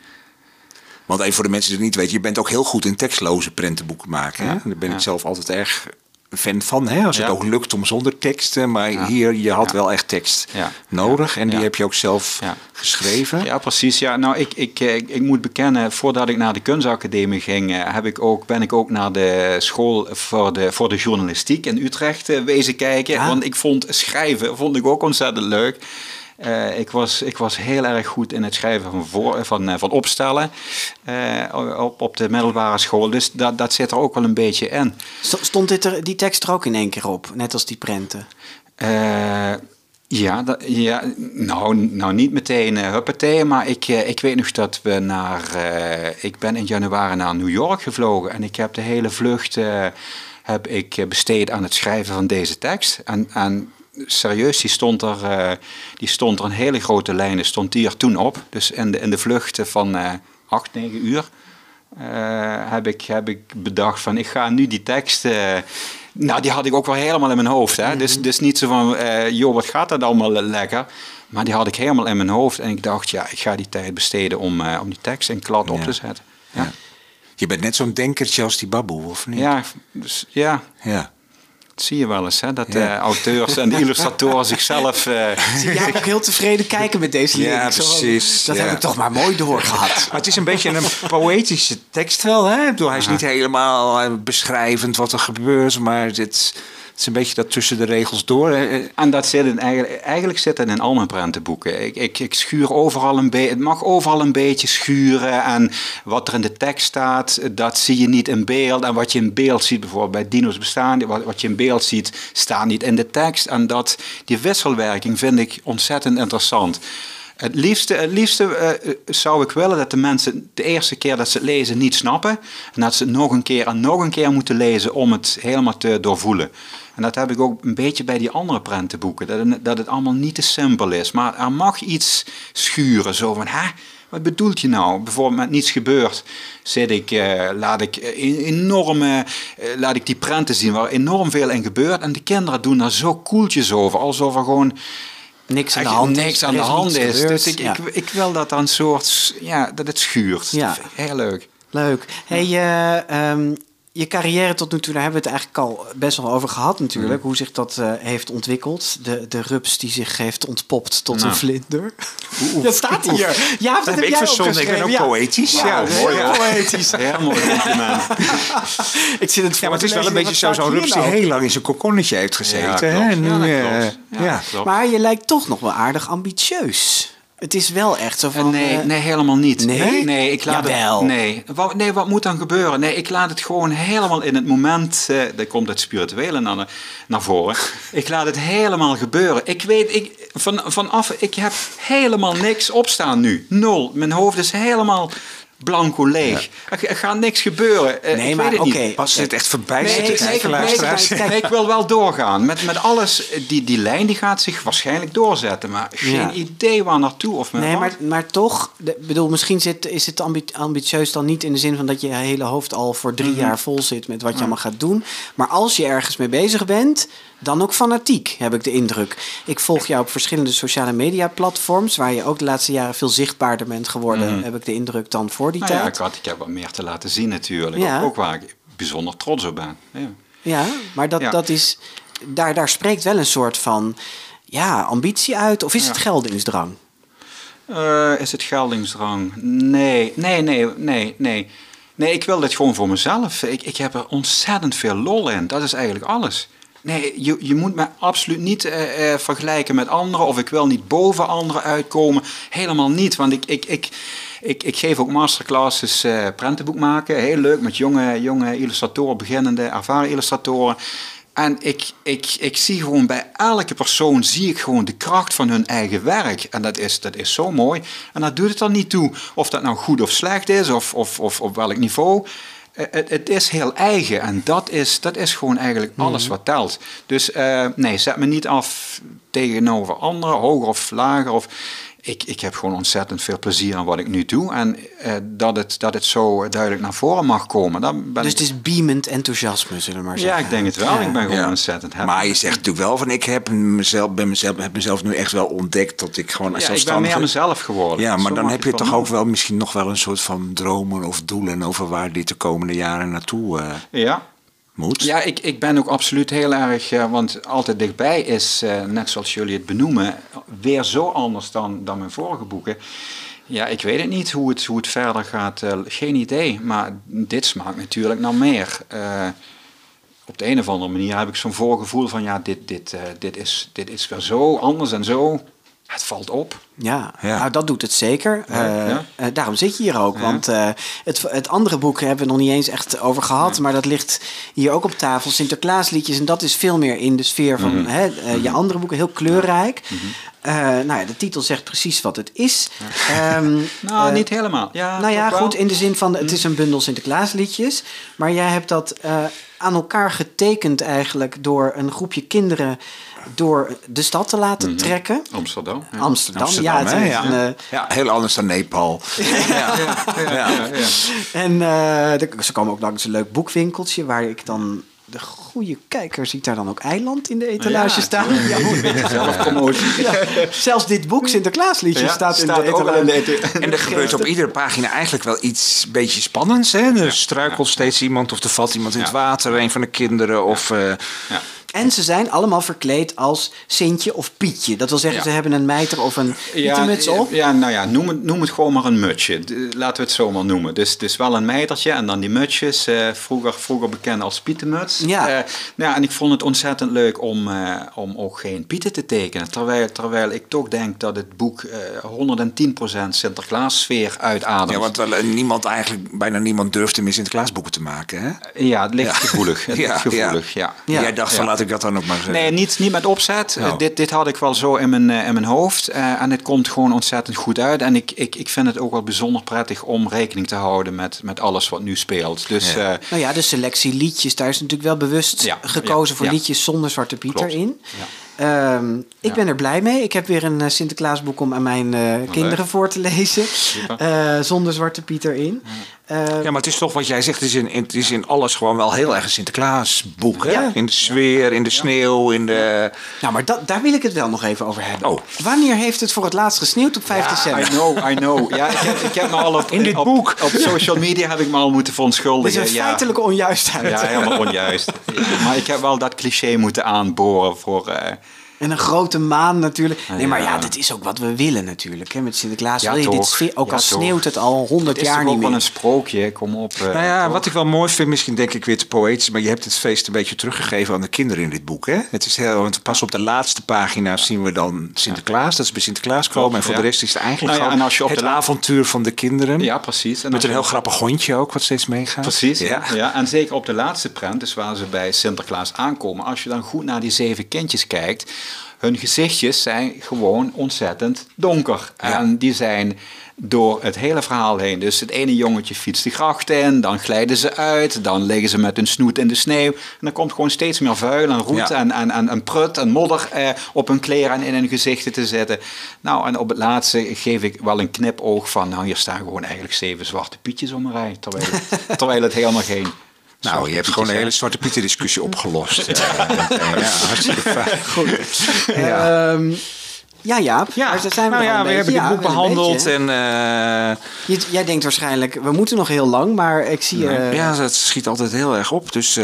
Want even voor de mensen die het niet weten, je bent ook heel goed in tekstloze prentenboeken maken. Hè? Daar ben ik ja. zelf altijd erg fan van. Hè? Als het ook lukt om zonder teksten. Maar hier, je had wel echt tekst nodig. En die heb je ook zelf geschreven. Ja, precies. Ja, nou, ik, ik, eh, ik, ik moet bekennen, voordat ik naar de kunstacademie ging, eh, heb ik ook, ben ik ook naar de school voor de, voor de journalistiek in Utrecht eh, wezen kijken. Want ik vond schrijven vond ik ook ontzettend leuk. Eh, ik, was, ik was heel erg goed in het schrijven van, voor, van, eh, van opstellen eh, op, op de middelbare school. Dus dat, dat zit er ook wel een beetje in. Sto- Stond dit er, die tekst er ook in één keer op, net als die prenten? Ja, dat, ja nou, nou niet meteen uh, huppatee, maar ik, ik weet nog dat we naar... ik ben in januari naar New York gevlogen en ik heb de hele vlucht heb ik besteed aan het schrijven van deze tekst. En, en serieus, die stond, er, eh, die stond er een hele grote lijnen, stond die er toen op. Dus in de, in de vluchten van eh 8, 9 uur eh, heb, ik, heb ik bedacht van ik ga nu die tekst... nou, die had ik ook wel helemaal in mijn hoofd. Hè? dus, dus niet zo van, joh, wat gaat dat allemaal lekker. Maar die had ik helemaal in mijn hoofd. En ik dacht, ja, ik ga die tijd besteden om, om die tekst in klad op te zetten. Ja, Je bent net zo'n denkertje als die baboe, of niet? ja, dus, ja Ja. Dat zie je wel eens. Hè? Dat de Ja. auteurs en de illustratoren zichzelf... eh, Jij hebt ook heel tevreden kijken met deze link. Ja, precies, Dat ja. heb ik toch maar mooi doorgehad. Maar het is een beetje een poëtische tekst wel. Hè? Ik bedoel, hij is niet helemaal eh, beschrijvend wat er gebeurt. Maar het, het is een beetje dat tussen de regels door. En dat zit in, eigenlijk, zit dat in al mijn prentenboeken. Ik, ik, schuur overal een beetje, het mag overal een beetje schuren. En wat er in de tekst staat, dat zie je niet in beeld. En wat je in beeld ziet, bijvoorbeeld bij Dino's bestaan, wat, wat je in beeld ziet, staat niet in de tekst. En dat, die wisselwerking vind ik ontzettend interessant. Het liefste, het liefste eh, zou ik willen dat de mensen de eerste keer dat ze het lezen niet snappen. En dat ze het nog een keer en nog een keer moeten lezen om het helemaal te doorvoelen. En dat heb ik ook een beetje bij die andere prentenboeken. Dat het, dat het allemaal niet te simpel is. Maar er mag iets schuren. Zo van, hè? wat bedoelt je nou? Bijvoorbeeld met niets gebeurt, zit ik, eh, laat ik eh, enorme, eh, laat ik die prenten zien waar enorm veel in gebeurt. En de kinderen doen daar zo koeltjes over, alsof er gewoon Niks aan de hand is. niks er aan de is hand is. Dus ik, Ja. ik, ik wil dat dan een soort, ja, dat het schuurt. Ja. Heel leuk. Leuk. Hey, ehm, je carrière tot nu toe, daar hebben we het eigenlijk al best wel over gehad natuurlijk. Mhm. Hoe zich dat eh, heeft ontwikkeld. De, de rups die zich heeft ontpopt tot Nou. een vlinder. Dat staat hier. Ja, dat, Dat heb heb ik verzonnen. Ik ben ook ja. poëtisch. Ja, Ja, mooi. heel Ja. poëtisch. Mooi. Ik zit het Ja, maar het is wel een beetje zo- zo'n rups die heel lang in zijn kokonnetje heeft gezeten. Ja, hè? nu, Ja, eh, klopt. Ja, ja. dat klopt. Maar je lijkt toch nog wel aardig ambitieus. Het is wel echt zo Eh, van... nee, eh, nee, helemaal niet. Nee? nee ik laat Jawel. het. Nee. Wat, nee, wat moet dan gebeuren? Nee, ik laat het gewoon helemaal in het moment. eh daar komt het spirituele naar, naar voren. Ik laat het helemaal gebeuren. Ik weet, ik, van, vanaf, ik heb helemaal niks opstaan nu. Nul. Mijn hoofd is helemaal blanco leeg. Er, er gaat niks gebeuren. Eh, Nee, ik maar oké. Pas zit echt voorbij Nee, kijken, nee, luisteraars. ik- nee, ik wil wel doorgaan. Met, met alles, eh, die, die lijn die gaat zich waarschijnlijk doorzetten. Maar geen Ja. idee waar naartoe of met Nee, wat. maar, maar toch, de- bedoel, misschien zit, is het ambi- ambitieus dan niet in de zin van dat je hele hoofd al voor drie jaar vol zit met wat je allemaal gaat doen. Maar als je ergens mee bezig bent, dan ook fanatiek, heb ik de indruk. Ik volg jou op verschillende sociale media platforms, waar je ook de laatste jaren veel zichtbaarder bent geworden, heb ik de indruk dan voor die Nou ja, tijd. ik, had, ik heb wat meer te laten zien natuurlijk. Ja. Ook, ook waar ik bijzonder trots op ben. Ja. Ja, maar dat, Ja. dat is, daar, daar spreekt wel een soort van ja, ambitie uit. Of is het Ja. geldingsdrang? Eh, is het geldingsdrang? Nee, nee, nee, nee, nee. Nee, ik wil dit gewoon voor mezelf. Ik, ik heb er ontzettend veel lol in. Dat is eigenlijk alles. Nee, je, je moet me absoluut niet eh, eh, vergelijken met anderen. Of ik wil niet boven anderen uitkomen. Helemaal niet. Want ik, ik, ik, ik, ik geef ook masterclasses eh prentenboek maken. Heel leuk met jonge, jonge illustratoren, beginnende, ervaren illustratoren. En ik, ik, ik zie gewoon bij elke persoon zie ik gewoon de kracht van hun eigen werk. En dat is, dat is zo mooi. En dat doet het dan niet toe of dat nou goed of slecht is, of, of, of op welk niveau. Eh, Het, het is heel eigen en dat is, dat is gewoon eigenlijk alles wat telt. Dus eh, nee, zet me niet af tegenover anderen, hoger of lager. Of, ik, ik heb gewoon ontzettend veel plezier aan wat ik nu doe. En eh, dat, het, dat het zo duidelijk naar voren mag komen. Dan ben Dus ik, het is beamend enthousiasme, zullen we maar ja, zeggen. ik denk het wel. Ja. Ik ben gewoon Ja. ontzettend happy. Maar je zegt natuurlijk wel van ik heb mezelf, ben mezelf, heb mezelf nu echt wel ontdekt dat ik gewoon als ja, ik ben zelfstandige... meer mezelf geworden. Ja, maar Zo dan heb ik je toch ook wel misschien nog wel een soort van dromen of doelen over waar dit de komende jaren naartoe eh, noemen. Ja, ja ik, ik ben ook absoluut heel erg, eh, want altijd dichtbij is, eh, net zoals jullie het benoemen, weer zo anders dan, dan mijn vorige boeken. Ja, ik weet het niet hoe het, hoe het verder gaat. eh, geen idee. Maar dit smaakt natuurlijk naar meer. Op de een of andere manier heb ik zo'n voorgevoel van ja, dit, dit, dit, is, dit is weer zo anders en zo. Het valt op. Ja, Ja. nou dat doet het zeker. Ja, Eh, ja. eh, daarom zit je hier ook. Want eh, het, het andere boek hebben we nog niet eens echt over gehad. Maar dat ligt hier ook op tafel. Sinterklaasliedjes. En dat is veel meer in de sfeer van Mhm. hè, je andere boeken. Heel kleurrijk. Eh, nou ja, de titel zegt precies wat het is. Ehm, Nou, niet helemaal. Ja, nou ja, goed, in de zin van het is een bundel Sinterklaasliedjes. Maar jij hebt dat aan elkaar getekend eigenlijk door een groepje kinderen door de stad te laten trekken. Amsterdam. ja. Amsterdam, Amsterdam, ja. Is Ja. een, eh, Ja, heel anders dan Nepal. ja. Ja. En eh, er- ze komen ook langs een leuk boekwinkeltje waar ik dan de goede kijker ziet daar dan ook eiland in de etalage Ja, staan. Ja, hoe- Zelfpromotie. ja. Zelfs dit boek Sinterklaasliedje Ja, staat in staat de ook etalage. in de etalage. En er gebeurt op iedere pagina eigenlijk wel iets beetje spannends. Hè? Er struikelt steeds iemand of er valt iemand in het Ja. water, een van de kinderen. Of, eh, Ja. En ze zijn allemaal verkleed als Sintje of Pietje. Dat wil zeggen, Ja. ze hebben een mijter of een pietenmuts op. Ja, nou ja, noem het, noem het gewoon maar een mutsje. D- Laten we het zo maar noemen. Dus, dus wel een mijtertje en dan die mutsjes. eh, vroeger, vroeger bekend als pietenmuts. Ja. Eh, nou ja, en ik vond het ontzettend leuk om, eh, om ook geen pieten te tekenen. Terwijl, terwijl ik toch denk dat het boek eh 110% Sinterklaas sfeer uitademt. ja, want wel, eh, niemand eigenlijk, bijna niemand durfde meer Sinterklaasboeken te maken. Hè? Ja, het ligt Ja. gevoelig. Het Ja, ligt gevoelig, ja. Ja. Jij dacht van Ja. Ik dat dan ook maar zeggen. Nee, niet, niet met opzet. Oh. Eh, dit, dit had ik wel zo in mijn, eh, in mijn hoofd. Eh, en het komt gewoon ontzettend goed uit. En ik, ik, ik vind het ook wel bijzonder prettig om rekening te houden met, met alles wat nu speelt. Dus Ja. eh, Nou ja, de selectie liedjes, daar is natuurlijk wel bewust Ja, gekozen ja, voor ja. liedjes zonder Zwarte Piet Klopt. erin. Ja. Ehm, ik ben er blij mee. Ik heb weer een Sinterklaasboek om aan mijn eh, kinderen voor te lezen. Eh, zonder Zwarte Piet erin. Ja, maar het is toch wat jij zegt, het is in, het is in alles gewoon wel heel erg een Sinterklaasboek. Hè? Ja. In de sfeer, in de sneeuw, in de... Nou, maar dat, daar wil ik het wel nog even over hebben. Oh. Wanneer heeft het voor het laatst gesneeuwd op 5 I december? know, I know. Ja, ik, heb, ik heb me al op, In dit op, boek. op social media heb ik me al moeten Dit is verontschuldigen. een ja. feitelijke onjuistheid. Ja, helemaal onjuist. Maar ik heb wel dat cliché moeten aanboren voor... eh, En een grote maan natuurlijk. Nee, maar ja, Ja. dat is ook wat we willen natuurlijk. Hè. Met Sinterklaas Ja, wil je dit sfeer, ook Ja, al toch. sneeuwt het al honderd het is jaar niet ook wel meer. een sprookje, kom op. eh, Nou ja, toch? wat ik wel mooi vind, misschien denk ik weer te poëtisch, maar je hebt het feest een beetje teruggegeven aan de kinderen in dit boek. Hè? Het is heel, want pas op de laatste pagina zien we dan Sinterklaas, dat is bij Sinterklaas komen. En voor ja. de rest is het eigenlijk Nou ja, gewoon en als je op het de avontuur van de kinderen. Ja, precies. En Met een je- heel grappig hondje ook, wat steeds meegaat. Precies, Ja. ja. ja. En zeker op de laatste prent, dus waar ze bij Sinterklaas aankomen. Als je dan goed naar die zeven kindjes kijkt, hun gezichtjes zijn gewoon ontzettend donker. En die zijn door het hele verhaal heen. Dus het ene jongetje fietst de gracht in, dan glijden ze uit, dan liggen ze met hun snoet in de sneeuw. En dan komt gewoon steeds meer vuil en roet Ja. en, en, en, en prut en modder eh, op hun kleren en in hun gezichten te zetten. Nou, en op het laatste geef ik wel een knipoog van, nou hier staan gewoon eigenlijk zeven zwarte pietjes om een rij. Terwijl terwijl het helemaal geen... Nou, je hebt gewoon een hele Zwarte Pieter discussie opgelost. Ja, ja, hartstikke fijn. Ja, ja Jaap. Ja, maar daar zijn we nou ja, we hebben dit boek behandeld en eh, Je- jij denkt waarschijnlijk, we moeten nog heel lang, maar ik zie... eh, ja, dat schiet altijd heel erg op. Dus eh,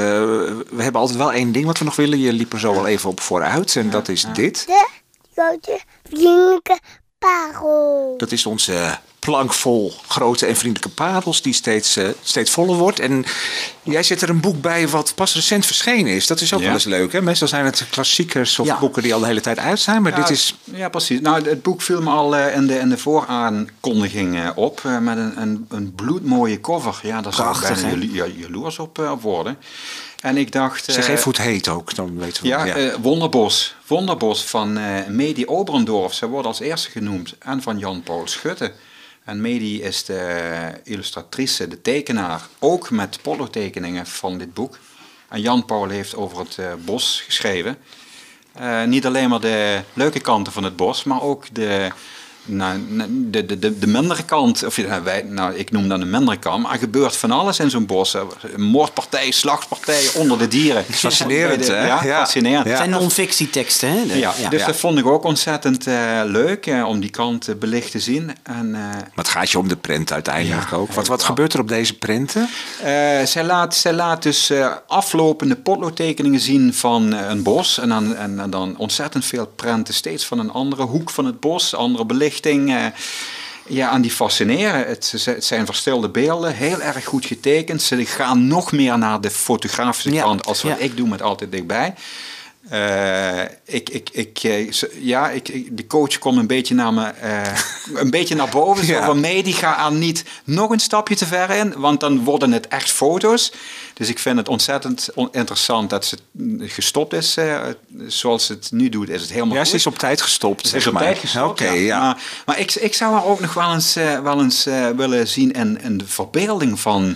we hebben altijd wel één ding wat we nog willen. Je liep er zo wel even op vooruit en dat is dit. De grote vriendelijke parel. Dat is onze plank vol grote en vriendelijke parels die steeds, eh, steeds voller wordt. En jij zet er een boek bij wat pas recent verschenen is. Dat is ook Ja. wel eens leuk. Hè? Meestal zijn het klassiekers of Ja. boeken die al de hele tijd uit zijn. Maar Ja, dit is... Ja, precies. Nou, het boek viel me al eh, in, de, in de vooraankondiging eh, op. met een, een, een bloedmooie cover. Ja, daar zou ik bijna jaloers op, op worden. En ik dacht... Zeg even hoe het heet ook, dan weten we. Ja, ja. Wonderbos. Wonderbos van eh Medi Oberendorf. Zij wordt als eerste genoemd. En van Jan-Paul Schutte. En Medi is de illustratrice, de tekenaar. Ook met pollotekeningen van dit boek. En Jan-Paul heeft over het eh, bos geschreven. Eh, niet alleen maar de leuke kanten van het bos, maar ook de, nou, de, de, de, de mindere kant. Of, ja, wij, nou, ik noem dat een mindere kant. Maar er gebeurt van alles in zo'n bos. Eh, Moordpartij, slachtpartij onder de dieren. Fascinerend, de- hè? Ja, Ja. fascinerend. Ja. Het zijn non-fictieteksten, hè? De- Ja, dus dat vond ik ook ontzettend eh, leuk eh, om die kant eh, belicht te zien. En, eh, Maar het gaat je om de prent uiteindelijk Ja, ook. Wat, wat gebeurt er op deze prenten? eh, zij, laat, zij laat dus eh, aflopende potloodtekeningen zien van een bos. En dan, en, en dan ontzettend veel prenten, steeds van een andere hoek van het bos, andere belichting. Eh, ja, en die fascineren. Het, zijn verstilde beelden, heel erg goed getekend. Ze gaan nog meer naar de fotografische Ja, kant als wat ja. ik doe met altijd dichtbij. Eh, ik, ik, ik, eh, ja, ik, ik- de coach komt een beetje naar me, eh, een beetje naar boven. Zo Ja. van, nee, die gaat aan niet nog een stapje te ver in, want dan worden het echt foto's. Dus ik vind het ontzettend on- interessant dat ze gestopt is. zoals ze het nu doet, is het helemaal Ja, goed. ze is op tijd gestopt. Ze zeg is op maar. tijd gestopt, ja. Maar, maar ik, ik zou haar ook nog wel eens, wel eens willen zien in, in de verbeelding van...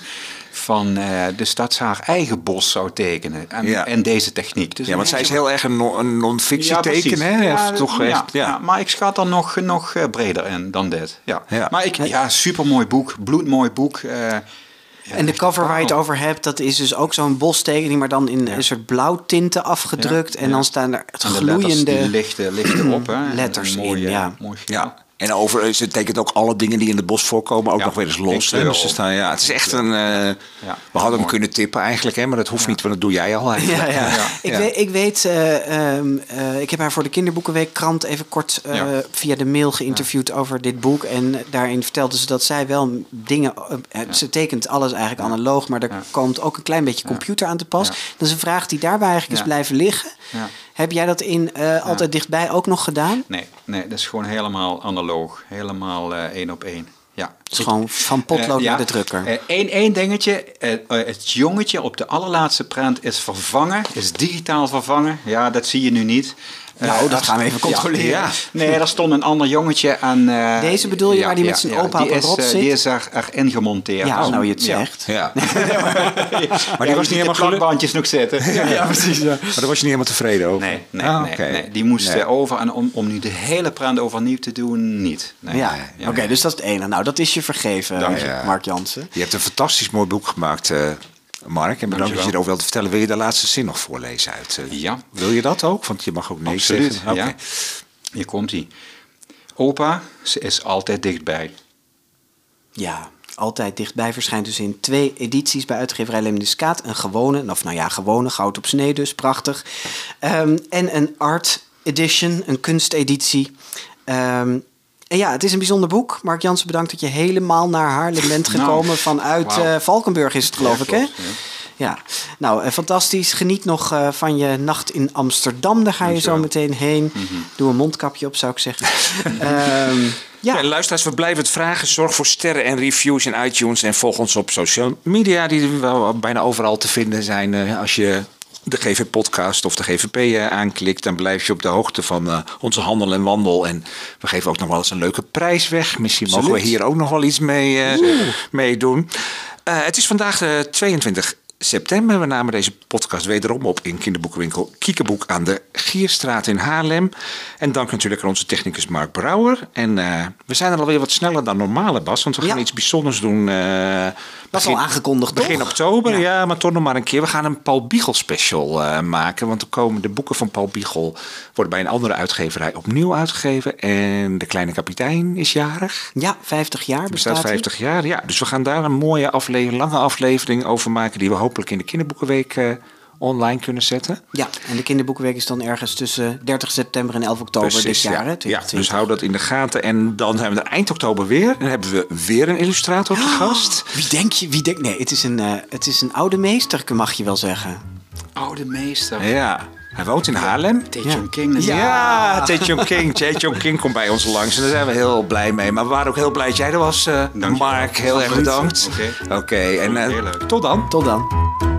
van eh, dus dat ze haar eigen bos zou tekenen. En, Ja. en deze techniek. Dus Ja, want zij is heel erg een, non- een non-fictie ja, precies. teken, hè? Ja, Of toch ja, echt, ja. ja, maar ik schat er nog, nog eh, breder in dan dit. Ja. Ja. Maar ik, ja, supermooi boek, bloedmooi boek. eh, ja, En de cover waar je het over hebt, dat is dus ook zo'n bostekening, maar dan in een soort blauwtinten afgedrukt. Ja, en ja. dan staan er het En de letters die gloeiende... lichten, lichten op. Hè. Letters mooie, in, ja. Mooi geel. Ja. En over, ze tekent ook alle dingen die in het bos voorkomen ook Ja, nog weer eens los. Hè? Dus staan, ja, het is echt een. eh, we hadden hem kunnen tippen eigenlijk, hè? maar dat hoeft niet, want dat doe jij al eigenlijk. Ja, ja. Ja. Ik, Ja. Weet, ik weet, eh, ehm, eh, ik heb haar voor de Kinderboekenweek krant even kort eh, Ja. via de mail geïnterviewd over dit boek. En daarin vertelde ze dat zij wel dingen, eh, ze tekent alles eigenlijk analoog, maar er Ja. komt ook een klein beetje computer aan te pas. Ja. Dat is een vraag die daarbij eigenlijk Ja. is blijven liggen. Heb jij dat in eh, altijd dichtbij ook nog gedaan? Nee, nee, dat is gewoon helemaal analoog. Helemaal eh, één op één. Ja. Het is gewoon van potlood Eh, ja. naar de drukker. Eén één dingetje. het jongetje op de allerlaatste prent is vervangen. Is digitaal vervangen. Ja, dat zie je nu niet. Nou, dat gaan we even controleren. Ja. Nee, er stond een ander jongetje en... eh, Deze bedoel je, waar die met zijn opa die op een is, rot eh, zit? Die is er, erin gemonteerd. Ja, Oh, nou je het ja. zegt. Ja. maar die was niet de helemaal gelukkig. nog zitten. Ja, Ja, precies. Ja. Maar daar was je niet helemaal tevreden over. Nee, nee, Ah, nee. Die moest Nee. eh, over. En om, om nu de hele prent overnieuw te doen, niet. Nee. Ja, Ja. oké, dus dat is het ene. Nou, dat is je vergeven, Dank je. Mark Jansen. Je hebt een fantastisch mooi boek gemaakt, eh, Mark. En bedankt dat je erover wilt vertellen. Wil je de laatste zin nog voorlezen uit? eh, Ja. Wil je dat ook? Want je mag ook nee Absoluut, zeggen. Ja. Hier komt hij. Opa, ze is altijd dichtbij. Ja, altijd dichtbij verschijnt dus in twee edities bij uitgeverij Lemniscaat. Een gewone, of nou ja, gewone, goud op snee dus, prachtig. Ehm, en een art edition, een kunsteditie. Ehm, en ja, het is een bijzonder boek. Mark Jansen, bedankt dat je helemaal naar Haarlem bent Nou, gekomen. Vanuit eh, Valkenburg is het geloof Ja, ik, hè? ja. Ja, nou, eh, fantastisch. Geniet nog eh, van je nacht in Amsterdam. Daar ga je zo meteen heen. Mhm. Doe een mondkapje op, zou ik zeggen. Ehm, ja, Ja, luisteraars, we blijven het vragen. Zorg voor sterren en reviews in iTunes. En volg ons op social media, die wel bijna overal te vinden zijn. Als je de GV-podcast of de GVP eh, aanklikt, dan blijf je op de hoogte van eh, onze handel en wandel. En we geven ook nog wel eens een leuke prijs weg. Misschien mogen we hier ook nog wel iets mee, eh, mee doen. Het is vandaag de 22 september. We namen deze podcast wederom op in kinderboekenwinkel Kiekeboek aan de Gierstraat in Haarlem. En dank natuurlijk aan onze technicus Mark Brouwer. En we zijn er alweer wat sneller dan normaal, hè, Bas. Want we gaan Ja. iets bijzonders doen. Eh, was al aangekondigd, Begin toch? oktober, ja. maar toch nog maar een keer. We gaan een Paul Biegel special eh, maken. Want er komen de boeken van Paul Biegel... worden bij een andere uitgeverij opnieuw uitgegeven. En De Kleine Kapitein is jarig. ja 50 jaar bestaat bestaat hij. 50 jaar, ja. Dus we gaan daar een mooie aflevering, lange aflevering over maken... die we hopelijk in de kinderboekenweek eh, online kunnen zetten. Ja, en de kinderboekenweek is dan ergens tussen 30 september en 11 oktober dit jaar, ja. hè, ja, 2020. dus hou dat in de gaten. En dan zijn we er eind oktober weer. Dan hebben we weer een illustrator te gast. Wie denk je? Wie denk, nee, het is, een, eh, het is een oude meester, mag je wel zeggen. Oude meester. Ja, hij woont in Haarlem. Taejong King. Ja, Taejong King. Taejong King komt bij ons langs en daar zijn we heel blij mee. Maar we waren ook heel blij dat jij er was, eh. Mark. Heel erg bedankt. Oké. Oké, en eh, tot dan. Tot dan.